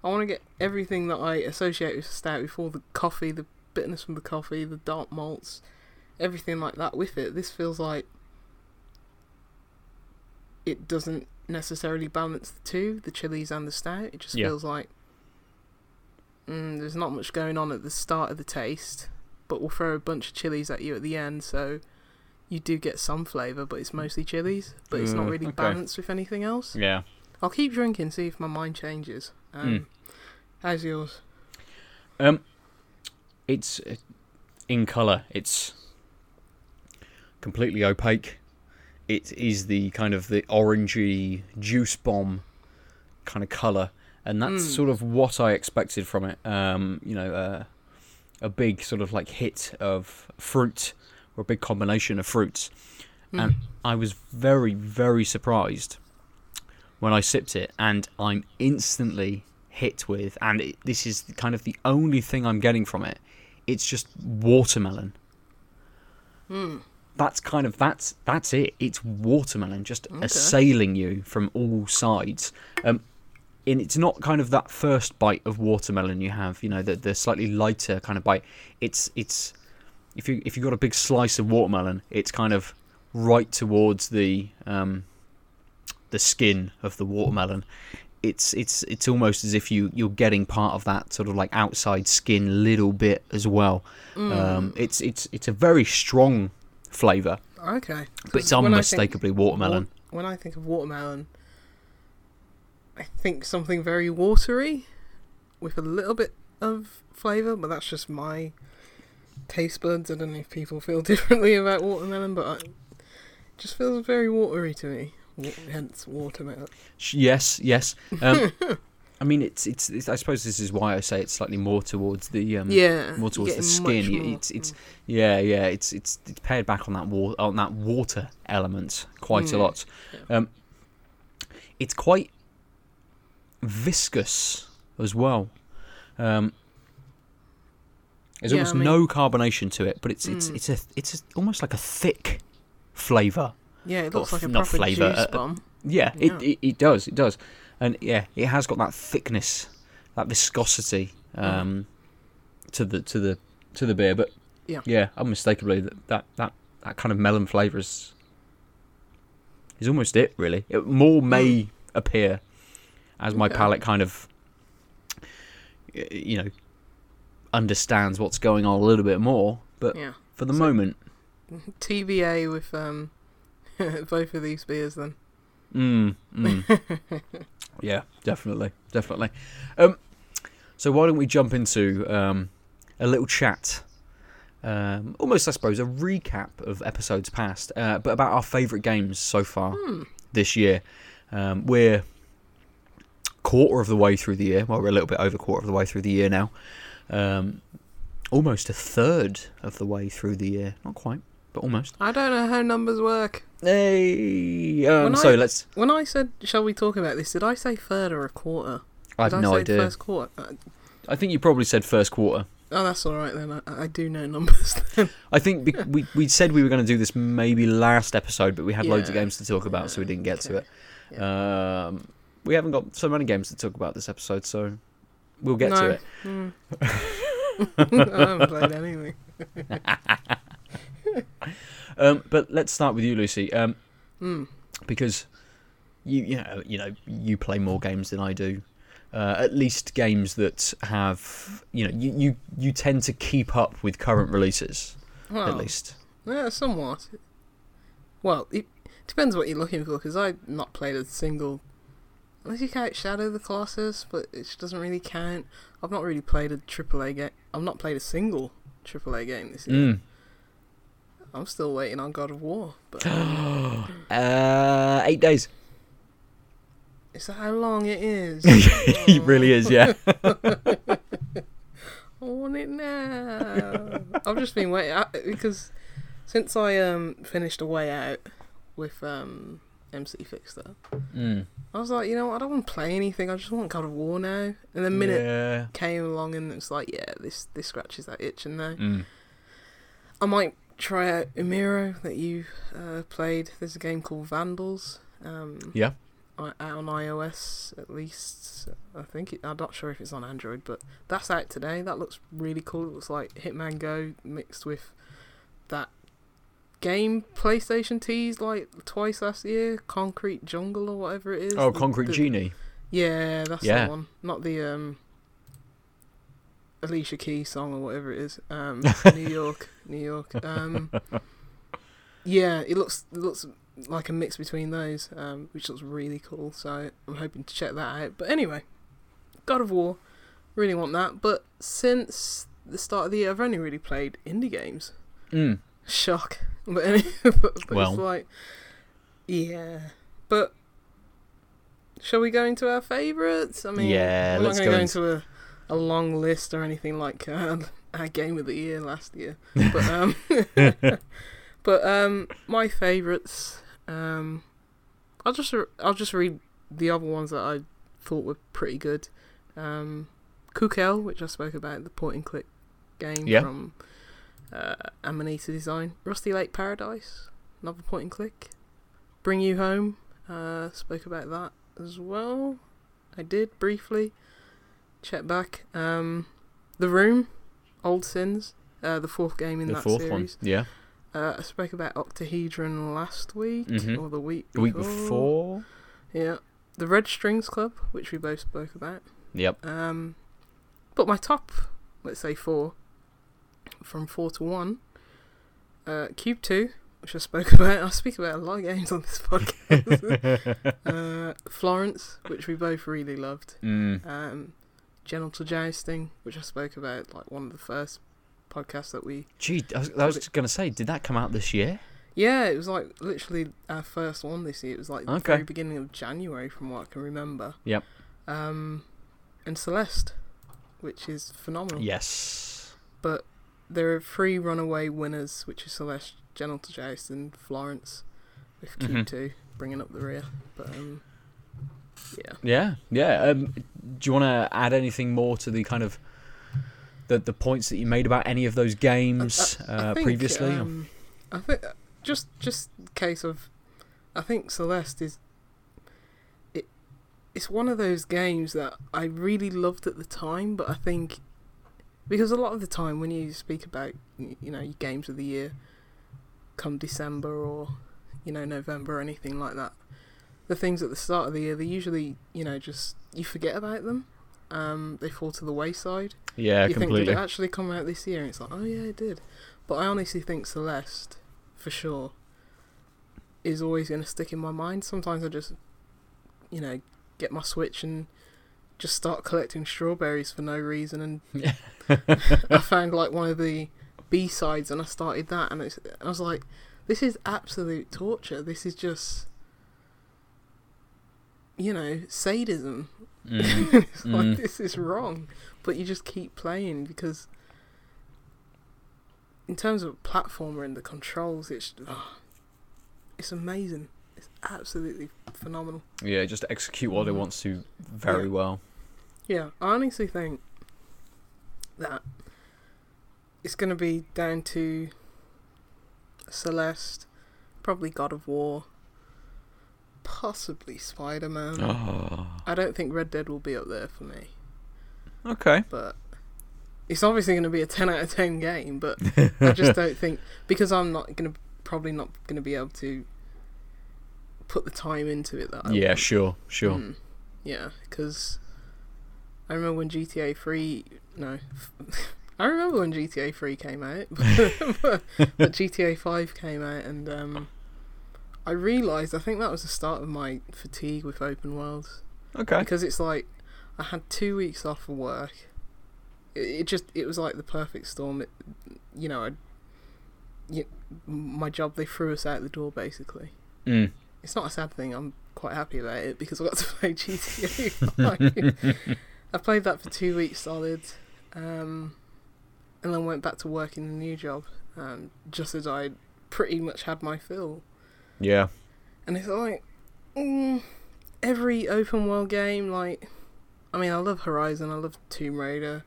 I want to get everything that I associate with stout before the coffee, the bitterness from the coffee, the dark malts, everything like that with it. This feels like it doesn't necessarily balance the two, the chilies and the stout. It just Yeah. feels like mm, there's not much going on at the start of the taste, but we'll throw a bunch of chilies at you at the end, so you do get some flavour, but it's mostly chilies. But it's not Mm, really okay. balanced with anything else. Yeah. I'll keep drinking, see if my mind changes. Um, Mm. How's yours? Um, it's uh, in color. It's completely opaque. It is the kind of the orangey juice bomb kind of color, and that's Mm. sort of what I expected from it. Um, you know, uh, a big sort of like hit of fruit or a big combination of fruits. Mm. And I was very, very surprised when I sipped it, and I'm instantly hit with, and it, this is kind of the only thing I'm getting from it. It's just watermelon. Mm. That's kind of that's that's it. It's watermelon just Okay. assailing you from all sides. Um, and it's not kind of that first bite of watermelon you have, you know, the the slightly lighter kind of bite. It's it's if you if you got a big slice of watermelon, it's kind of right towards the um, the skin of the watermelon. It's it's it's almost as if you you're getting part of that sort of like outside skin little bit as well. Mm. Um, it's it's it's a very strong flavour, Okay. but it's I think unmistakably watermelon. when I think of watermelon, I think something very watery with a little bit of flavour, but that's just my taste buds. I don't know if people feel differently about watermelon, but I, it just feels very watery to me. Hence, watermelon. Yes, yes. Um, I mean, it's, it's it's. I suppose this is why I say it's slightly more towards the um, yeah, more towards the skin. more- It's it's mm. yeah yeah. It's it's it's pared back on that water on that water element quite a Mm, lot. Um, it's quite viscous as well. Um, there's Yeah, almost I mean- no carbonation to it, but it's it's Mm. it's a it's a, almost like a thick flavour. yeah, it looks like a not proper flavour, juice uh, bomb. Yeah, Yeah. It, it it does, it does, and yeah, it has got that thickness, that viscosity um, to the to the to the beer. But Yeah. yeah, unmistakably that that that, that kind of melon flavour is is almost it. Really, it, more may appear as my Okay. palate kind of you know understands what's going on a little bit more. But Yeah. for the So- moment, TBA with um both of these beers then. Mm, mm. yeah, definitely, definitely. Um, so why don't we jump into um, a little chat? Um, almost, I suppose, a recap of episodes past, uh, but about our favourite games so far Hmm. this year. Um, we're quarter of the way through the year. Well, we're a little bit over quarter of the way through the year now. Um, almost a third of the way through the year. Not quite, but almost. I don't know how numbers work. Hey, um, so I- let's. When I said, "Shall we talk about this?" Did I say third or a quarter? I have Did no I say idea. First quarter. Uh, I think you probably said first quarter. Oh, that's all right then. I, I do know numbers. Then. I think be- we we said we were going to do this maybe last episode, but we had loads of games to talk about, so we didn't get to Okay. it. Um, we haven't got so many games to talk about this episode, so we'll get to it. Mm. I haven't played anything. Um, but let's start with you, Lucy, um, Mm. because you you know you know you play more games than I do. Uh, at least games that have you know you, you you tend to keep up with current releases Well, at least. Yeah, somewhat. Well, it depends what you're looking for, because I've not played a single. Unless you count Shadow of the Colossus, but it doesn't really count. I've not really played a AAA game. I've not played a single AAA game this year. Mm. I'm still waiting on God of War. But Uh, eight days. is that how long it is? it really is, yeah. I want it now. I've just been waiting I, because since I um finished A Way Out with um MC Fixer, Mm. I was like, you know, what, I don't want to play anything. I just want God of War now. And the Minit Yeah. came along and it's like, yeah, this this scratches that itch. And now Mm. I might try out Umiro that you uh, played. There's a game called Vandals. Um, Yeah. On iOS at least. I think it, I'm not sure if it's on Android, but that's out today. That looks really cool. It looks like Hitman Go mixed with that game PlayStation teased like twice last year, Concrete Jungle or whatever it is. Oh, The- Concrete the- Genie. Yeah, that's Yeah. the one. Not the um Alicia Keys song or whatever it is. Um, New York, New York. Um, yeah, it looks it looks like a mix between those, um, which looks really cool. So I'm hoping to check that out. But anyway, God of War, really want that. But since the start of the year, I've only really played indie games. Mm. Shock. But, any, but, but Well. it's like, yeah. But shall we go into our favourites? I mean, Yeah, we're let's not go going into- to go into a, a long list or anything like uh, our game of the year last year. But um, but um, my favourites. Um, I'll just re- I'll just read the other ones that I thought were pretty good. Um, Chuchel, which I spoke about, the point and click game Yeah. from uh, Amanita Design. Rusty Lake Paradise, another point and click. Bring You Home, uh, spoke about that as well. I did briefly. Check back. Um, the Room, Old Sins, uh, the fourth game in The that fourth series. one. Yeah. Uh, I spoke about Octahedron last week Mhm. or the week The week before. before. Yeah, the Red Strings Club, which we both spoke about. Yep. Um, but my top, let's say four, from four to one. Uh, Cube Two, which I spoke about. I speak about a lot of games on this podcast. uh, Florence, which we both really loved. Mm. Um, Genital Jousting, which I spoke about, like one of the first podcasts that we. Gee, I was, I was going to say, did that come out this year? Yeah, it was like literally our first one this year. It was like the Okay. very beginning of January, from what I can remember. Yep. Um, and Celeste, which is phenomenal. Yes. But there are three runaway winners, which is Celeste, Genital Joust, and Florence, with Mhm. Two bringing up the rear. But um, yeah. Yeah. Yeah. Um, do you want to add anything more to the kind of the the points that you made about any of those games I- I uh, think, previously? Um, I think just just case of, I think Celeste is. It, it's one of those games that I really loved at the time, but I think, because a lot of the time when you speak about you know your games of the year, come December or, you know November or anything like that, the things at the start of the year they usually you know just you forget about them, um they fall to the wayside yeah, you completely. think did it actually come out this year? And it's like, oh yeah, it did. But I honestly think Celeste, for sure, is always going to stick in my mind. Sometimes I just, you know, get my Switch and just start collecting strawberries for no reason, and I found like one of the B sides, and I started that, and it's, I was like, this is absolute torture. This is just. You know, sadism Mm. it's like Mm. this is wrong, but you just keep playing because, in terms of platformer and the controls, it's ah, it's amazing. It's absolutely phenomenal. Yeah, just execute what it Mhm. wants to very Yeah. well. Yeah, I honestly think that it's going to be down to Celeste, probably God of War, possibly Spider Man. Oh, I don't think Red Dead will be up there for me, okay. but it's obviously going to be a 10 out of 10 game, but I just don't think because I'm not going to probably not going to be able to put the time into it that I yeah, want. sure, sure. Mm, yeah, because I remember when GTA 3. No. I remember when GTA 3 came out, but, but GTA 5 came out, and um, I realised I think that was the start of my fatigue with open worlds. Okay. Because it's like I had two weeks off of work. It, it just it was like the perfect storm. It, you know, I, you, my job they threw us out the door basically Mm. it's not a sad thing. I'm quite happy about it because I got to play GTA I played that for two weeks solid, um, and then went back to work in the new job, um, just as I pretty much had my fill. Yeah. And it's like mm, every open world game, like I mean, I love Horizon, I love Tomb Raider,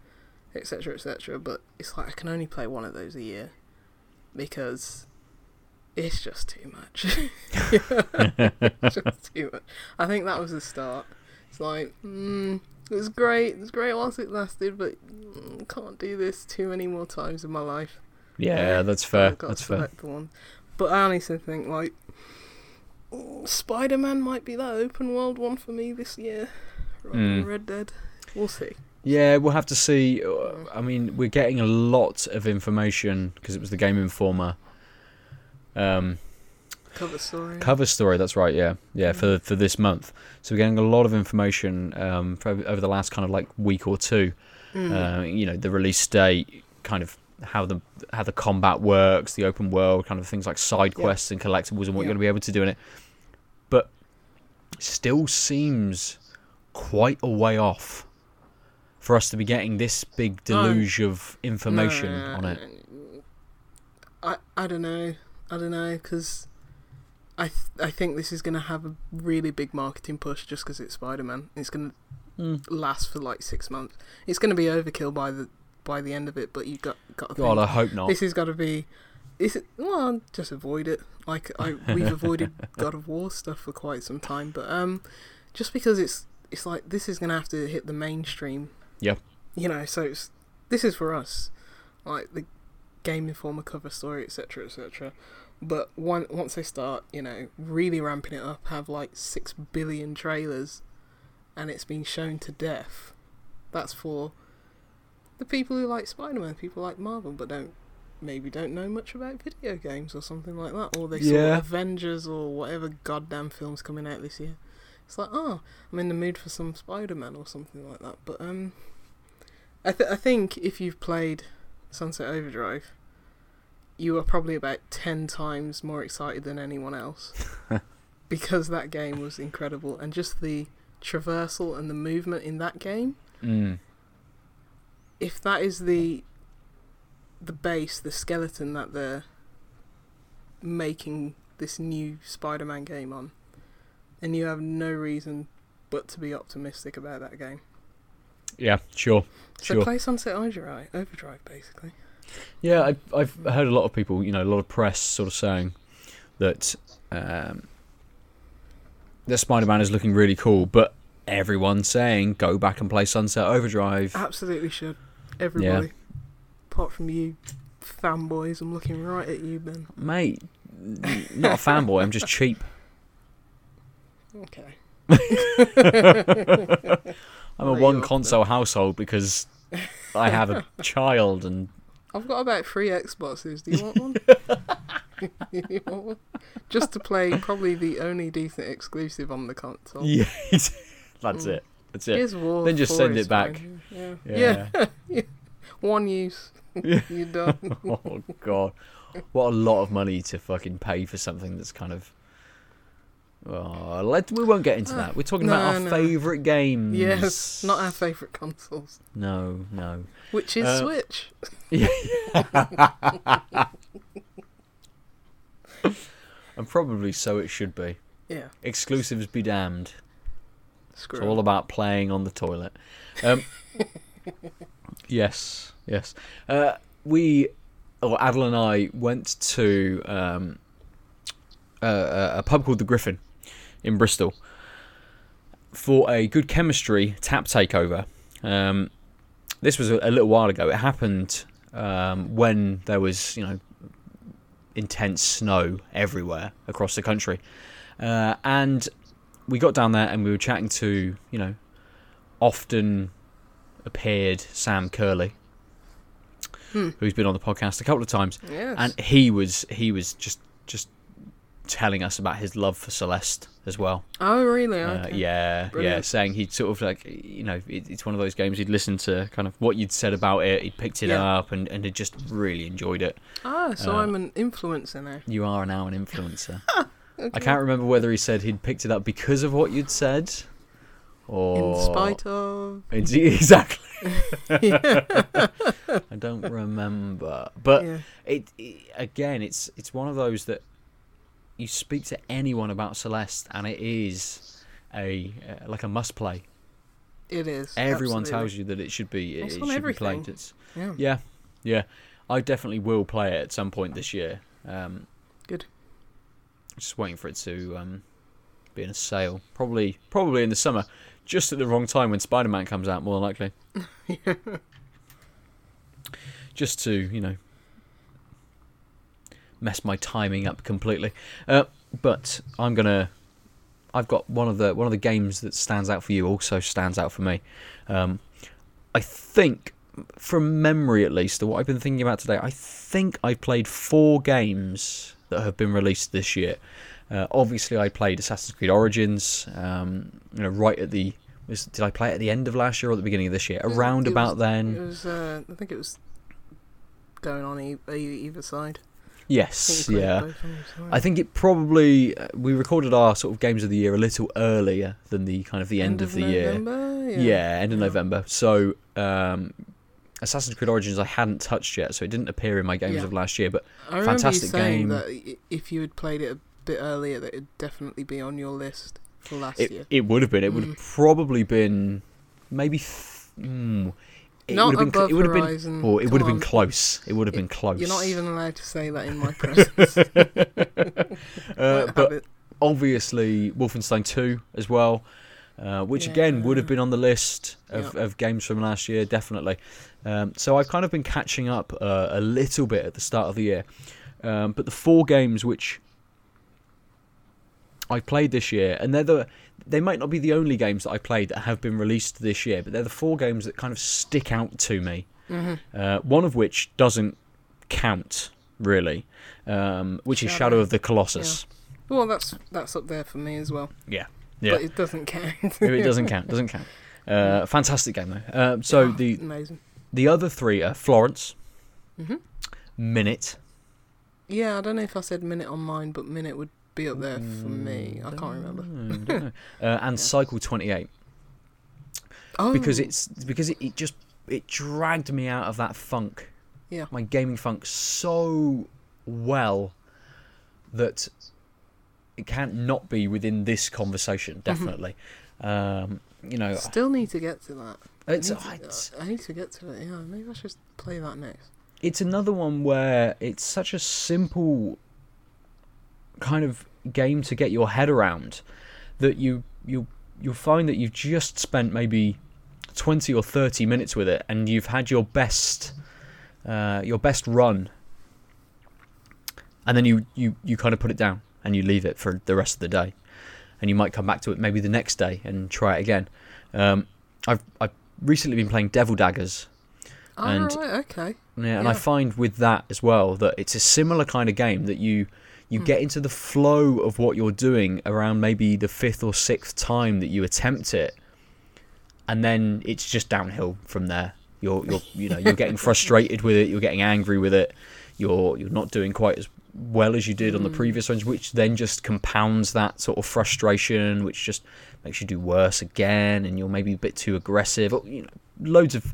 etc., etc. But it's like I can only play one of those a year because it's just too much. Just too much. I think that was the start. It's like, mm, it was great. It was great whilst it lasted, but mm, can't do this too many more times in my life. Yeah, that's fair. That's to fair. But I honestly think like Spider Man might be that open world one for me this year. Rather than Mm. Red Dead. We'll see. Yeah, we'll have to see. Uh, I mean, we're getting a lot of information because it was the Game Informer um, Cover story. cover story. That's right. Yeah, yeah. For for this month, so we're getting a lot of information um, over over the last kind of like week or two. Mm. Uh, you know, the release date, kind of how the how the combat works, the open world, kind of things like side Yeah. quests and collectibles, and what Yeah. you're going to be able to do in it. But still seems quite a way off for us to be getting this big deluge of information No, on it. I I don't know. I don't know because I th- I think this is gonna have a really big marketing push just because it's Spider Man. It's gonna Mm. last for like six months. It's gonna be overkill by the by the end of it. But you got got to God, think, I hope not. this has got to be. Is it, well, just avoid it. Like I, we've avoided God of War stuff for quite some time, but um, just because it's it's like this is gonna have to hit the mainstream. Yeah. You know, so it's this is for us, like the Game Informer cover story, etc., etc. But one, once they start, you know, really ramping it up, have like six billion trailers, and it's been shown to death. That's for the people who like Spider-Man, people like Marvel, but don't maybe don't know much about video games or something like that, or they saw Avengers or whatever goddamn films coming out this year. It's like, oh, I'm in the mood for some Spider-Man or something like that. But um, I th- I think if you've played Sunset Overdrive, you are probably about ten times more excited than anyone else because that game was incredible and just the traversal and the movement in that game Mm. If that is the the base, the skeleton that they're making this new Spider-Man game on, then you have no reason but to be optimistic about that game. Yeah, sure. So Sure. play Sunset Overdrive, Overdrive basically. Yeah, I, I've heard a lot of people, you know, a lot of press sort of saying that um, that Spider-Man is looking really cool, but everyone's saying go back and play Sunset Overdrive. Absolutely should. Everybody. Apart from you fanboys, I'm looking right at you, Ben. Mate, not a fanboy. I'm just cheap. Okay. I'm a one console household because I have a child and I've got about three Xboxes. Do you want one? You want one? Just to play probably the only decent exclusive on the console. yeah, that's mm. it. That's it. Then just send it back. Yeah. Yeah. Yeah. One use. Yeah. You're done. oh god, what a lot of money to fucking pay for something that's kind of. Oh, let we won't get into that. We're talking about our no. favourite games. yes, not our favourite consoles, No, no. which is Uh, Switch. And probably so it should be. Yeah. Exclusives be damned. Screw It's all about playing on the toilet. Um, yes, yes. Uh, we, or Adel and I, went to um, a, a- a pub called the Griffin in Bristol for a good chemistry tap takeover. Um, this was a, a little while ago. It happened um, when there was, you know, intense snow everywhere across the country, uh, and we got down there and we were chatting to, you know, often appeared Sam Curley, Hmm. who's been on the podcast a couple of times, Yes. and he was he was just just telling us about his love for Celeste as well. oh, really? Uh, Okay. yeah, yeah, Brilliant. saying he'd sort of like you know it, it's one of those games he'd listened to kind of what you'd said about it, he'd picked it Yeah. up and and had just really enjoyed it. Ah, so Uh, I'm an influencer now. You are now an influencer. Okay. I can't remember whether he said he'd picked it up because of what you'd said, or In spite of. Exactly. I don't remember, but yeah. it, it again, it's it's one of those that you speak to anyone about Celeste, and it is a uh, like a must play. It is. Everyone absolutely. tells you that it should be it, it should be everything. played. It's Yeah. yeah, yeah. I definitely will play it at some point this year. Um. Just waiting for it to um, be in a sale. Probably probably in the summer, just at the wrong time when Spider Man comes out. More than likely. Just to you know mess my timing up completely. Uh, but I'm gonna. I've got one of the one of the games that stands out for you also stands out for me. Um, I think, from memory at least, or what I've been thinking about today, I think I played four games that have been released this year. Uh, obviously, I played Assassin's Creed Origins. Um, you know, right at the was, did I play it at the end of last year or at the beginning of this year? Around it about was- then. It was. Uh, I think it was going on e- either side. Yes, played yeah. both on either side. I think it probably uh, we recorded our sort of games of the year a little earlier than the kind of the end, of, the year. November? Yeah, end of Yeah. November. So um, Assassin's Creed Origins I hadn't touched yet, so it didn't appear in my games Yeah. of last year. But I fantastic game. that if you had played it a bit earlier, that it'd definitely be on your list for last it, year. it would have been. It would have probably been maybe. F- mm, it Not would have been. It would have been. Or it would have been on. close. It would have been close. You're not even allowed to say that in my presence. Uh, but obviously, Wolfenstein 2 as well, uh, which again would have been on the list of, Yeah. of games from last year, definitely. Um, so I've kind of been catching up uh, a little bit at the start of the year. Um, but the four games which I played this year, and they're the they might not be the only games that I played that have been released this year, but they're the four games that kind of stick out to me. Mhm. Uh, one of which doesn't count really, um, which is Shadow. Shadow of the Colossus. Well, that's that's up there for me as well. Yeah, But it doesn't count. it doesn't count, doesn't count. Uh, fantastic game though. Um, so Oh, the amazing. the other three are Florence, hmm Minit. Yeah, I don't know if I said Minit on mine, but Minit would be up there for me. I can't remember. Mm, don't know. Uh, and Cycle Twenty Eight Oh, because it's because it, it just it dragged me out of that funk. Yeah. My gaming funk so well that it can't not be within this Mm-hmm. conversation. Definitely. Um, you know, still need to get to that. I it's need, to, it's, I need to get to it. Yeah, maybe I should play that next. it's another one where it's such a simple kind of game to get your head around that you you you'll find that you've just spent maybe 20 or 30 minutes with it and you've had your best uh, your best run and then you, you you kind of put it down and you leave it for the rest of the day and you might come back to it maybe the next day and try it again um, I've, I've recently been playing Devil Daggers Oh, And- right, okay. yeah, and I find with that as well that it's a similar kind of game that you you Hmm. get into the flow of what you're doing around maybe the fifth or sixth time that you attempt it, and then it's just downhill from there. You're you're you know you're getting frustrated with it, you're getting angry with it, you're you're not doing quite as well as you did on the Mm. previous ones, which then just compounds that sort of frustration, which just makes you do worse again, and you're maybe a bit too aggressive. Or, you know, loads of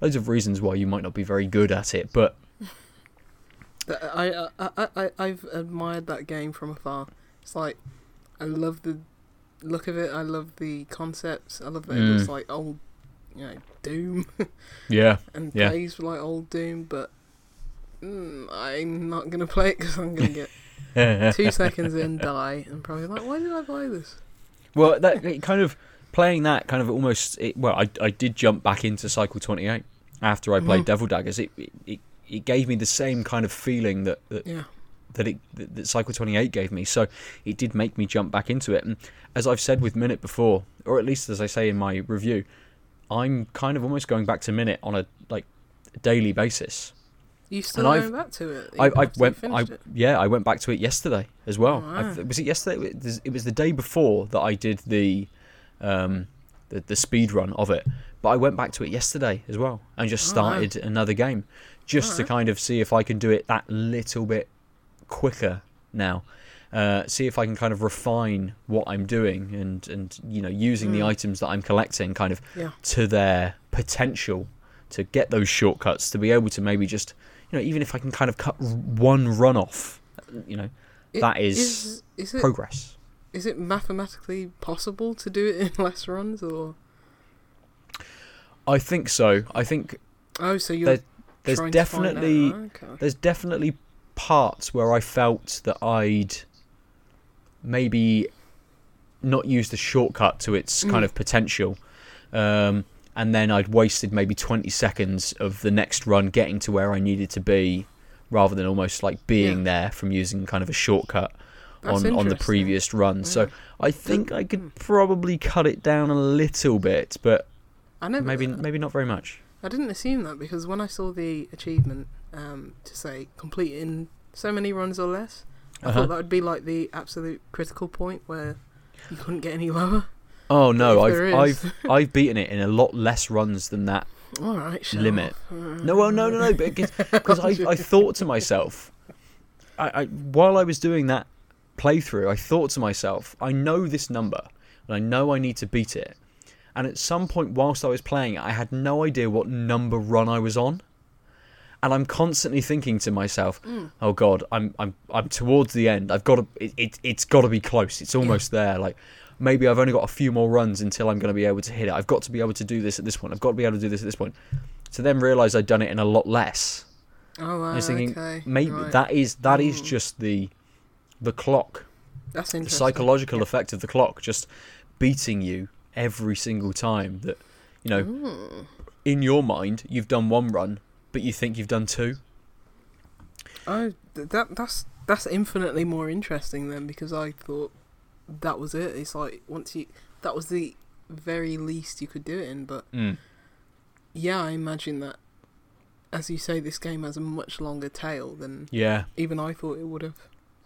loads of reasons why you might not be very good at it, but I, I, I, I, I've admired that game from afar. It's like, I love the look of it. I love the concepts. I love that it looks Mm. like old, you know, Doom yeah, and Yeah. plays like old Doom. But mm, I'm not gonna play it because I'm gonna get two seconds in, die, and probably like, why did I buy this? Well, that it kind of playing that kind of almost. It, well, I I did jump back into Cycle Twenty Eight after I played Mhm. Devil Daggers. It, it it it gave me the same kind of feeling that that, Yeah. that it that, that Cycle Twenty Eight gave me. So it did make me jump back into it. And as I've said with Minit before, or at least as I say in my review, I'm kind of almost going back to Minit on a like daily basis. You still And going back to it? I, I went. I it? yeah, I went back to it yesterday as well. I was it yesterday? It was- the day before that I did the, um, the the speed run of it. But I went back to it yesterday as well and just Oh, started another game, just to kind of see if I can do it that little bit quicker now. Uh, see if I can kind of refine what I'm doing and and you know using the Mm. items that I'm collecting kind of Yeah. to their potential to get those shortcuts to be able to maybe just you know even if I can kind of cut one run off you know It- that is is is it progress is it mathematically possible to do it in less runs or? I think so I think Oh, so you're There- there's trying to find out. definitely Okay. there's definitely parts where I felt that I'd maybe not used the shortcut to its Mm. kind of potential. Um, and then I'd wasted maybe 20 seconds of the next run getting to where I needed to be rather than almost like being Yeah. there from using kind of a shortcut That's on, on the previous run. So I think I Hmm. could probably cut it down a little bit, but I never, maybe maybe not very much. I didn't assume that because when I saw the achievement um, to say complete in so many runs or less, I Uh-huh. thought that would be like the absolute critical point where you couldn't get any lower. Oh no, I've I've I've beaten it in a lot less runs than that. All right, shut Limit. No, well, no, no, no. Because I, I thought to myself, I, I while I was doing that playthrough, I thought to myself, I know this number, and I know I need to beat it. And at some point, whilst I was playing I had no idea what number run I was on. And I'm constantly thinking to myself, Mm. "Oh God, I'm I'm I'm towards the end. I've got to. It, it it's got to be close. It's almost there. Like maybe I've only got a few more runs until I'm going to be able to hit it. I've got to be able to do this at this point. I've got to be able to do this at this point. To then realise I'd done it in a lot less. Oh, I was wow, thinking okay. maybe right. that is that is Mm. just the the clock, That's interesting. the psychological Yeah. effect of the clock, just beating you every single time. That you know, in your mind, you've done one run, but you think you've done two. Oh, that that's that's infinitely more interesting then because I thought that was it. It's like once you that was the very least you could do it in, but Mm. yeah, I imagine that as you say, this game has a much longer tail than Yeah, even I thought it would have.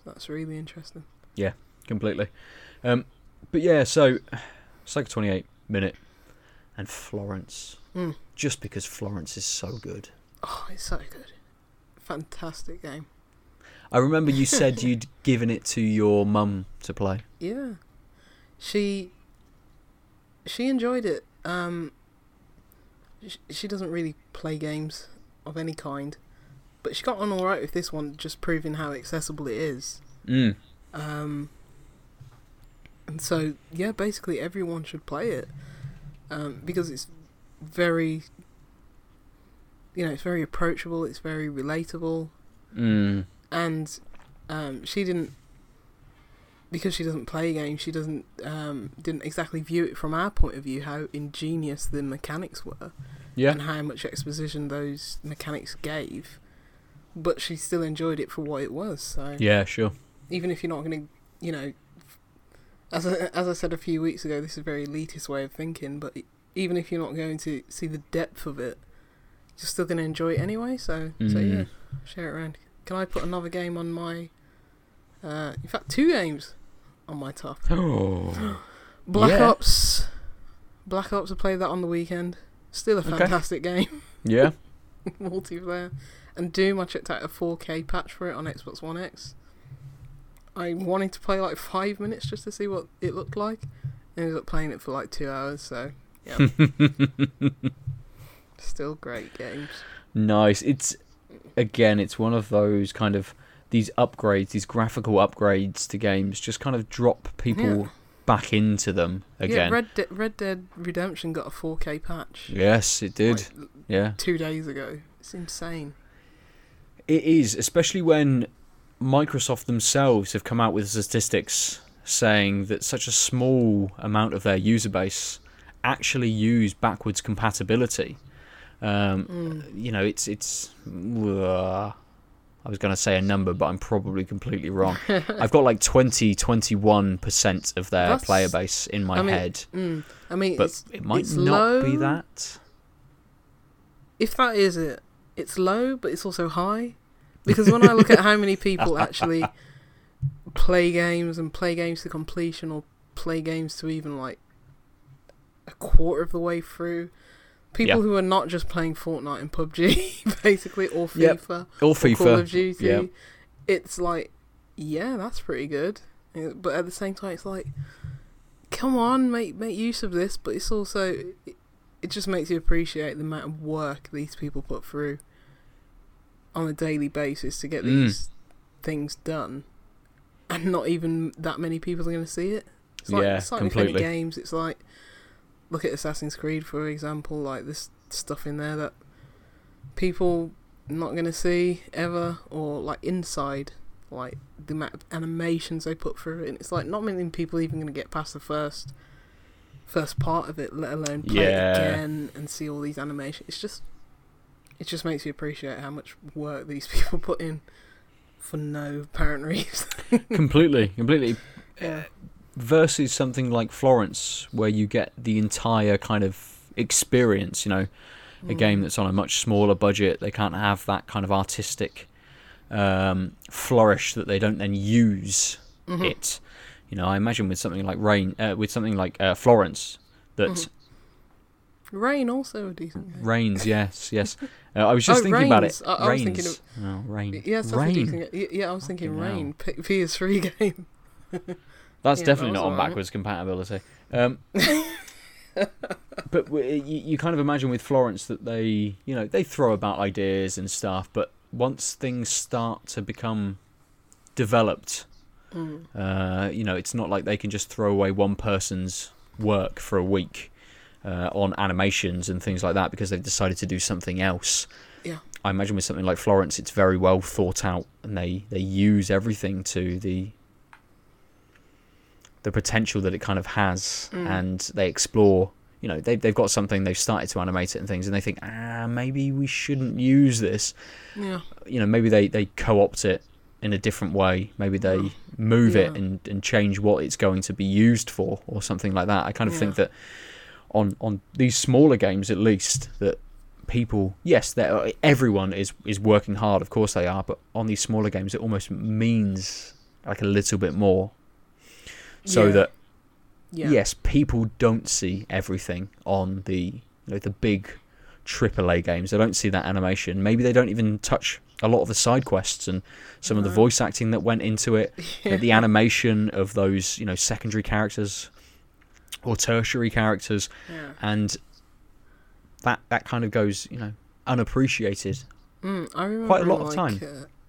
That's really interesting. Yeah, completely. Um, but yeah, so Psycho 28 minute and Florence. Mm. Just because Florence is so good. Oh, it's so good. Fantastic game. I remember you said you'd given it to your mum to play. Yeah. She she enjoyed it. Um sh- she doesn't really play games of any kind, but she got on all right with this one just proving how accessible it is. Mm. Um and so yeah, basically everyone should play it. Um because it's very you know, it's very approachable, it's very relatable Mm. And um, she didn't because she doesn't play games she doesn't um, didn't exactly view it from our point of view how ingenious the mechanics were Yeah. and how much exposition those mechanics gave but she still enjoyed it for what it was so Yeah, sure. even if you're not going to you know as I, as I said a few weeks ago this is a very elitist way of thinking but even if you're not going to see the depth of it you're still going to enjoy it anyway so so Mm. yeah share it around. Can I put another game on my? Uh, in fact, two games on my top. Oh. Black Yeah. Ops. Black Ops. I played that on the weekend. Still a Okay. fantastic game, Yeah. multiplayer. And Doom. I checked out a 4K patch for it on Xbox One X. I wanted to play like five minutes just to see what it looked like. And Ended up playing it for like two hours. So yeah, still great games. Nice. It's again, it's one of those kind of these upgrades, these graphical upgrades to games, just kind of drop people Yeah. back into them Yeah, again. Red De- Red Dead Redemption got a 4K patch. yes, it did. like, Yeah. two days ago. It's insane. It is, especially when Microsoft themselves have come out with statistics saying that such a small amount of their user base actually use backwards compatibility. Um, You know, it's it's. uh, I was going to say a number, but I'm probably completely wrong. I've got like 20, 21 percent of their That's- player base in my I mean, head, Mm. I mean, but it might not be that. if that is it, it's low, but it's also high. Because when I look at how many people actually play games and play games to completion or play games to even like a quarter of the way through, people Yeah. who are not just playing Fortnite and PUBG, basically, or FIFA, Or or FIFA. Call of Duty, yeah. it's like, yeah, that's pretty good. But at the same time, it's like, come on, make make use of this. But it's also, it, it just makes you appreciate the amount of work these people put through on a daily basis to get Mm. these things done, and not even that many people are going to see it. It's like, Yeah, it's like completely. games. It's like, look at Assassin's Creed for example. Like this stuff in there that people not going to see ever, or like inside, like the amount of animations they put through it. And it's like not many people even going to get past the first first part of it, let alone play Yeah. it again and see all these animations. It's just it just makes you appreciate how much work these people put in for no apparent reason. completely, completely. Yeah. Versus something like Florence, where you get the entire kind of experience. You know, a game Mm. that's on a much smaller budget. They can't have that kind of artistic um, flourish that they don't then use Mhm. it. You know, I imagine with something like Rain, uh, with something like uh, Florence, that Mhm. Rain also a decent game. rains. Yes, yes. Uh, I was just Oh, thinking about it. Rains. I- I was rains. thinking oh, rain. Yes, rain. Yeah, I was thinking Fucking. Rain, P- PS3 game. That's Yeah, definitely that not on alright. backwards compatibility. Um, but you, you kind of imagine with Florence that they, you know, they throw about ideas and stuff, but once things start to become developed, Mm. uh, you know, it's not like they can just throw away one person's work for a week uh, on animations and things like that because they've decided to do something else. Yeah. I imagine with something like Florence, it's very well thought out, and they they use everything to the the potential that it kind of has, Mm. and they explore. You know, they've they've got something, they've started to animate it and things, and they think, ah, maybe we shouldn't use this. Yeah. You know, maybe they they co-opt it in a different way. Maybe they move it and and change what it's going to be used for, or something like that. I kind of think that on on these smaller games, at least, that people, yes, they're- everyone is is working hard. Of course they are, but on these smaller games, it almost means like a little bit more. So Yeah. that Yeah. yes, people don't see everything on the you know the big AAA games. They don't see that animation. Maybe they don't even touch a lot of the side quests and some of the voice acting that went into it. know, the animation of those you know secondary characters or tertiary characters, Yeah. and that that kind of goes you know unappreciated. Mm, I remember Quite a lot in, of time.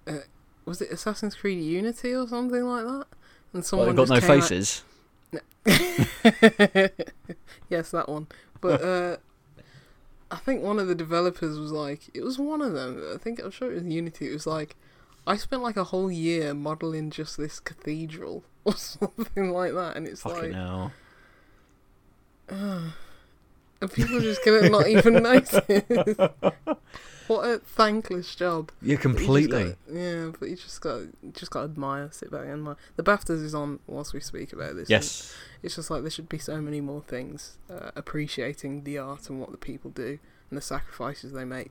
Uh, uh, was it Assassin's Creed Unity or something like that? And Well, someone they've got no came out- faces. yes, that one. But uh, I think one of the developers was like, it was one of them. I think I'm sure it was Unity. It was like, I spent like a whole year modeling just this cathedral or something like that, and it's Fucking like, hell. and people are just gonna not even notice. what a thankless job. Yeah, But completely. gotta- yeah, but you just got just got to admire, sit back and admire. The Baftas is on whilst we speak about this. Yes. it's just like there should be so many more things uh, appreciating the art and what the people do and the sacrifices they make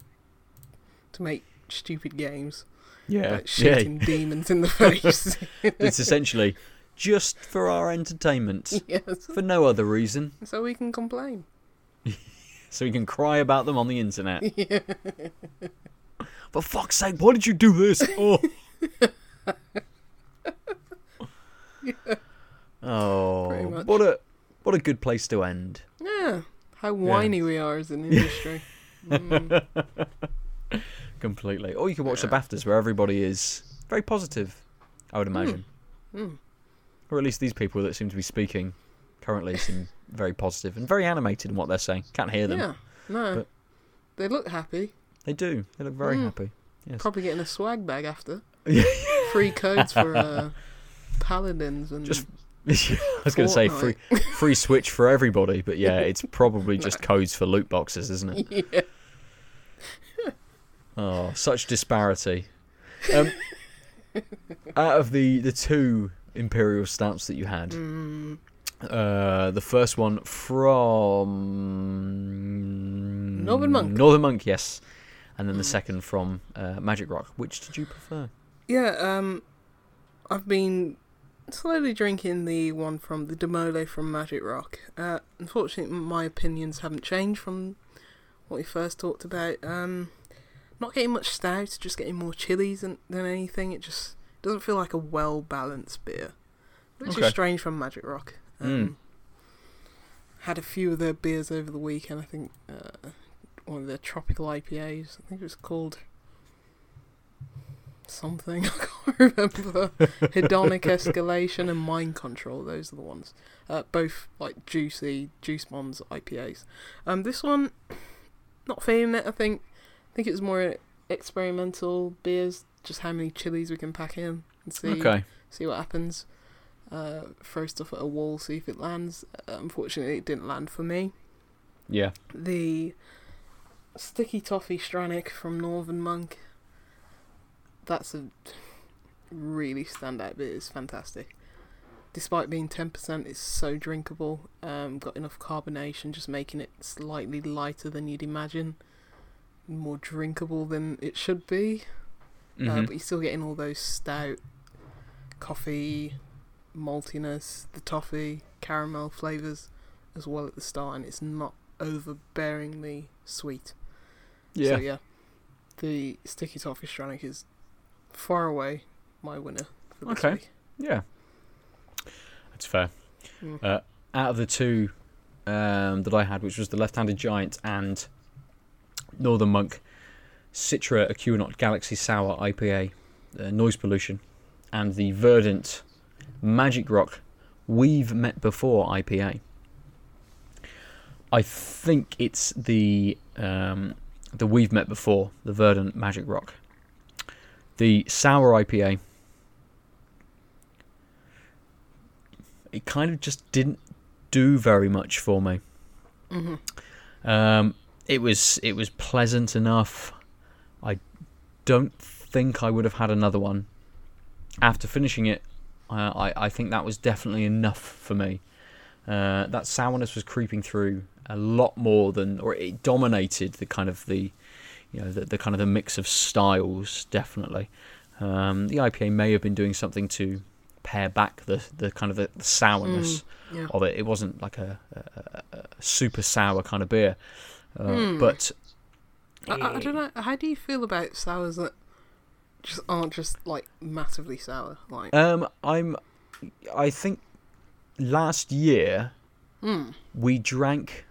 to make stupid games Yeah. like Yeah. demons in the face. It's essentially just for our entertainment, yes, for no other reason, so we can complain. so we can cry about them on the internet. yeah. For fuck's sake, why did you do this? Oh. oh, what a what a good place to end. yeah, how whiny we are as an industry. Mm. Completely. Or you can watch the Yeah. BAFTAs where everybody is very positive. I would imagine, Mm. or at least these people that seem to be speaking currently seem very positive and very animated in what they're saying. Can't hear them. Yeah, no, But- they look happy. They do. They look very Mm. happy. Yes. Probably getting a swag bag after. Free codes for uh, paladins and Just- I was going to say free free Switch for everybody, but yeah, it's probably just codes for loot boxes, isn't it? yeah. Oh, such disparity. Um, out of the the two imperial stamps that you had, Mm, uh, the first one from Northern Monk. Northern Monk, yes, and then the second from uh, Magic Rock. Which did you prefer? yeah. Um, I've been slowly drinking the one from the Demole from Magic Rock. Uh, unfortunately, my opinions haven't changed from what we first talked about. Um, not getting much stout, just getting more chilies than, than anything. It just doesn't feel like a well balanced beer, which Okay. is strange from Magic Rock. Um, Mm. Had a few of their beers over the weekend. I think uh, one of their tropical IPAs. I think it was called something. I can't remember. Hedonic escalation and mind control. Those are the ones. Uh, both like juicy juice bombs IPAs. Um, this one, not feeling it. I think. I think it was more experimental beers. Just how many chilies we can pack in and see Okay, see what happens. Uh, throw stuff at a wall, see if it lands. Uh, unfortunately, it didn't land for me. yeah, The sticky toffee Strannik from Northern Monk. That's a really standout bit. It's fantastic. Despite being ten percent, it's so drinkable. Um, got enough carbonation, just making it slightly lighter than you'd imagine. More drinkable than it should be. Uh, Mhm. but you're still getting all those stout, coffee, maltiness, the toffee, caramel flavors as well at the start, and it's not overbearingly sweet. yeah. So yeah, the sticky toffee Strannik is far away my winner for this Okay. week. Yeah, that's fair. Mm. Uh, out of the two um, that I had, which was the left-handed giant and Northern Monk, Citra Ekuanot Galaxy Sour IPA, uh, noise pollution, and the Verdant Magic Rock We've Met Before IPA. I think it's the um, the We've Met Before, the Verdant Magic Rock. The sour IPA it kind of just didn't do very much for me. hmm Um, it was it was pleasant enough. I don't think I would have had another one. After finishing it, uh, I I think that was definitely enough for me. Uh, that sourness was creeping through a lot more than, or it dominated the kind of the, you know, the, the kind of the mix of styles. Definitely, um, the IPA may have been doing something to pare back the the kind of the, the sourness Yeah. of it. It wasn't like a, a, a, super sour kind of beer, uh, Hmm. but I, I, I don't know. How do you feel about sours that just aren't just like massively sour? Like, um, I'm. I think last year mm, we drank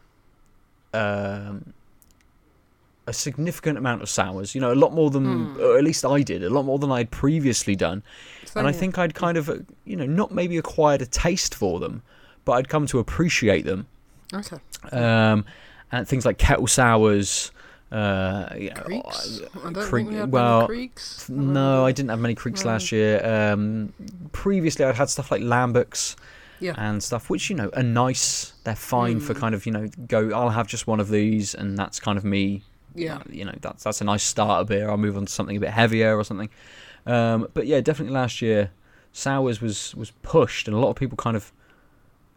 um, a significant amount of sours. You know, a lot more than, or at least I did, a lot more than I'd previously done. and I think I'd kind of, uh, you know, not maybe acquired a taste for them, but I'd come to appreciate them. okay. Um, and things like kettle sours. Uh, Krieks. I don't Kriek- think we had well, krieks. No, I didn't have many krieks No. last year. Um, previously, I'd had stuff like lambics Yeah. and stuff, which you know are nice. They're fine for Mm. kind of you know go. I'll have just one of these, and that's kind of me. Yeah. Uh, you know that's that's a nice starter beer. I'll move on to something a bit heavier or something. Um, but yeah, definitely last year, sours was was pushed, and a lot of people kind of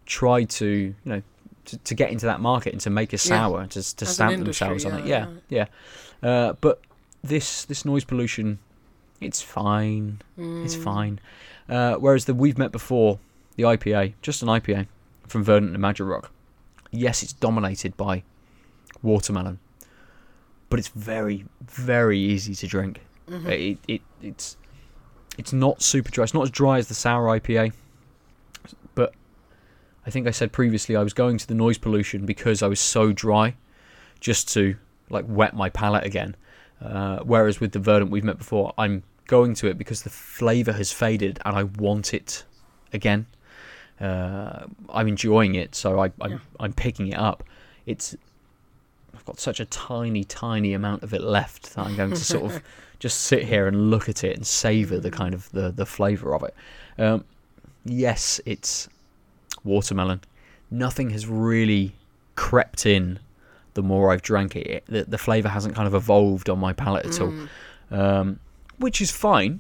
tried to you know to, to get into that market and to make a sour to to As stamp industry, themselves on it. yeah, Yeah, yeah. Uh, but this this noise pollution, it's fine. It's Mm. fine. Uh, whereas the we've met before, the IPA, just an IPA from Verdant and Magic Rock. Yes, it's dominated by watermelon, but it's very very easy to drink. Mhm. It, it it's it's not super dry. It's not as dry as the sour IPA, I think I said previously I was going to the noise pollution because I was so dry, just to like wet my palate again. Uh, whereas with the Verdant we've met before, I'm going to it because the flavour has faded and I want it again. Uh, I'm enjoying it, so I, I'm Yeah. I'm picking it up. It's I've got such a tiny, tiny amount of it left that I'm going to sort of just sit here and look at it and savor the kind of the the flavor of it. Um, yes, it's watermelon. Nothing has really crept in the more I've drank it. the, the flavor hasn't kind of evolved on my palate at all, Mm. um, which is fine.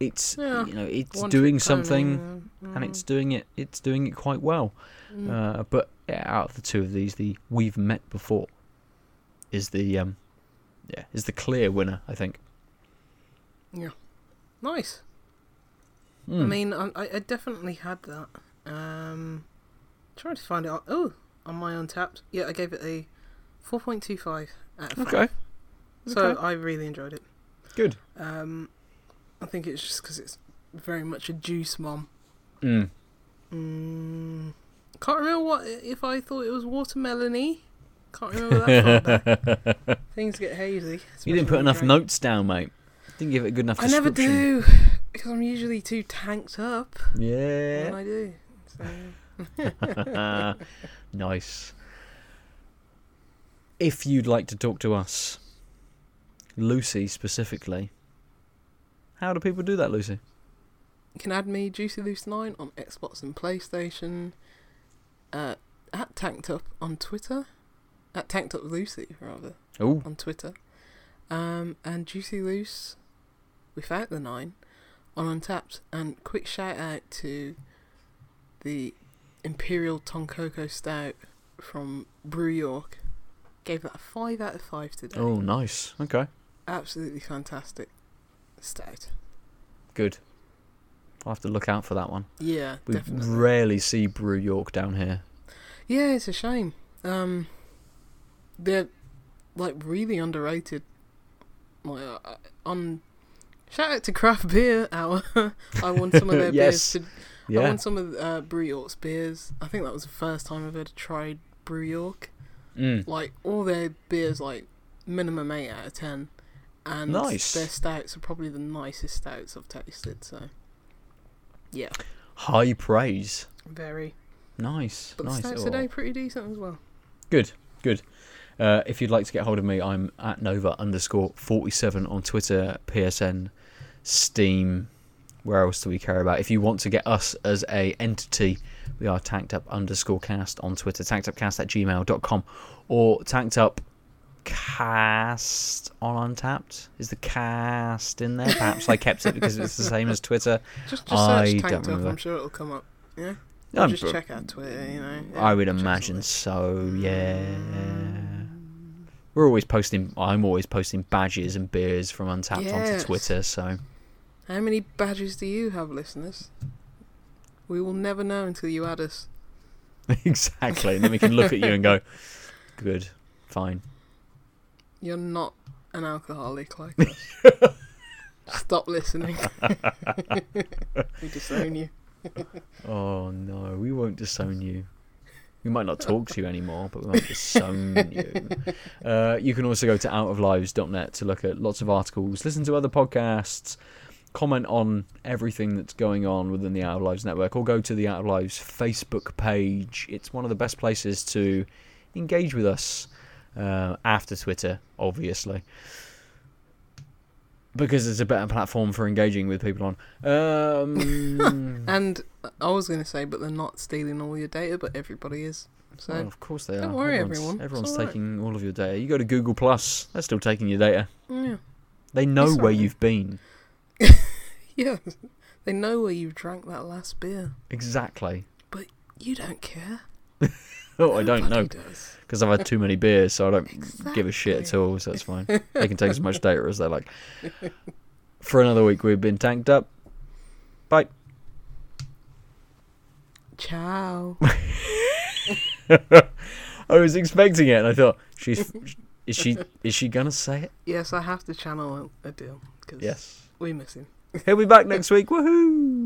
It's Yeah, you know it's One doing something uh, and it's doing it it's doing it quite well. mm. Uh, but out of the two of these, the we've met before is the um, yeah is the clear winner. I think. Yeah, nice. I Mm. mean, I I definitely had that. Um, trying to find it. Oh, on my Untappd. Yeah, I gave it a four point two five out of five. okay, So okay. I really enjoyed it. good. Um, I think it's just because it's very much a juice mom. Mm. Mm, can't remember what if I thought it was watermelony. Can't remember that. Things get hazy. you didn't put enough notes down, mate. Didn't give it a good enough I never do because I'm usually too tanked up Yeah. when Yeah. I do. So. nice. If you'd like to talk to us, Lucy specifically, how do people do that, Lucy? You can add me Juicy Loose Nine on Xbox and PlayStation. Uh, at Tanked Up on Twitter. At Tanked Up Lucy rather Oh, on Twitter. Um, and Juicy Loose without the nine on Untappd. And quick shout out to the Imperial Tonkoko Stout from Brew York. Gave that a five out of five today. oh, nice. Okay, Absolutely fantastic stout. good. I'll have to look out for that one. Yeah, We definitely. rarely see Brew York down here. Yeah, it's a shame. Um, they're like really underrated. Like uh, on shout out to Craft Beer Hour. I won some of their Yes. beers. To, I Yeah. won some of uh, Brew York's beers. I think that was the first time I've ever tried Brew York. Mm. Like all their beers, like minimum eight out of ten, and Nice. their stouts are probably the nicest stouts I've tasted. So, yeah, High praise. very. Nice. But nice. the stouts Oh. today pretty decent as well. Good, good. Uh, if you'd like to get hold of me, I'm at Nova underscore 47 on Twitter, PSN, Steam. Where else do we care about? If you want to get us as a entity, we are tanked up underscore cast on Twitter, tanked upcast at gmail.com or tanked up cast on Untappd. Is the cast in there? Perhaps I kept it because it's the same as Twitter. Just, just I search don't Tanked Up. I'm sure it'll come up. Yeah. Just check out Twitter. You know. I would imagine so, yeah. We're always posting. I'm always posting badges and beers from Untappd onto Twitter. So How many badges do you have, listeners? We will never know until you add us. exactly, and then we can look at you and go, "Good, fine." You're not an alcoholic like us. Stop listening. we disown you. Oh no, we won't disown you. We might not talk to you anymore, but we won't disown you. Uh, you can also go to outoflives.net to look at lots of articles, listen to other podcasts, comment on everything that's going on within the Out of Lives network, or go to the Out of Lives Facebook page. It's one of the best places to engage with us uh, after Twitter, obviously. Because it's a better platform for engaging with people on. Um, And I was going to say, but they're not stealing all your data, but everybody is. So Well, of course they don't are. worry, everyone's, everyone. Everyone's all right. taking all of your data. You go to Google Plus, they're still taking your data. yeah, They know where you've been. yeah. They know where you drank that last beer. Exactly. But you don't care. Oh, I don't know because I've had too many beers, so I don't give a shit at all. So that's fine. they can take as much data as they like. For another week, we've been tanked up. Bye. Ciao. I was expecting it, and I thought she's is she is she gonna say it? yes, I have to channel a, a deal because Yes. we miss him. He'll be back next week. Woohoo!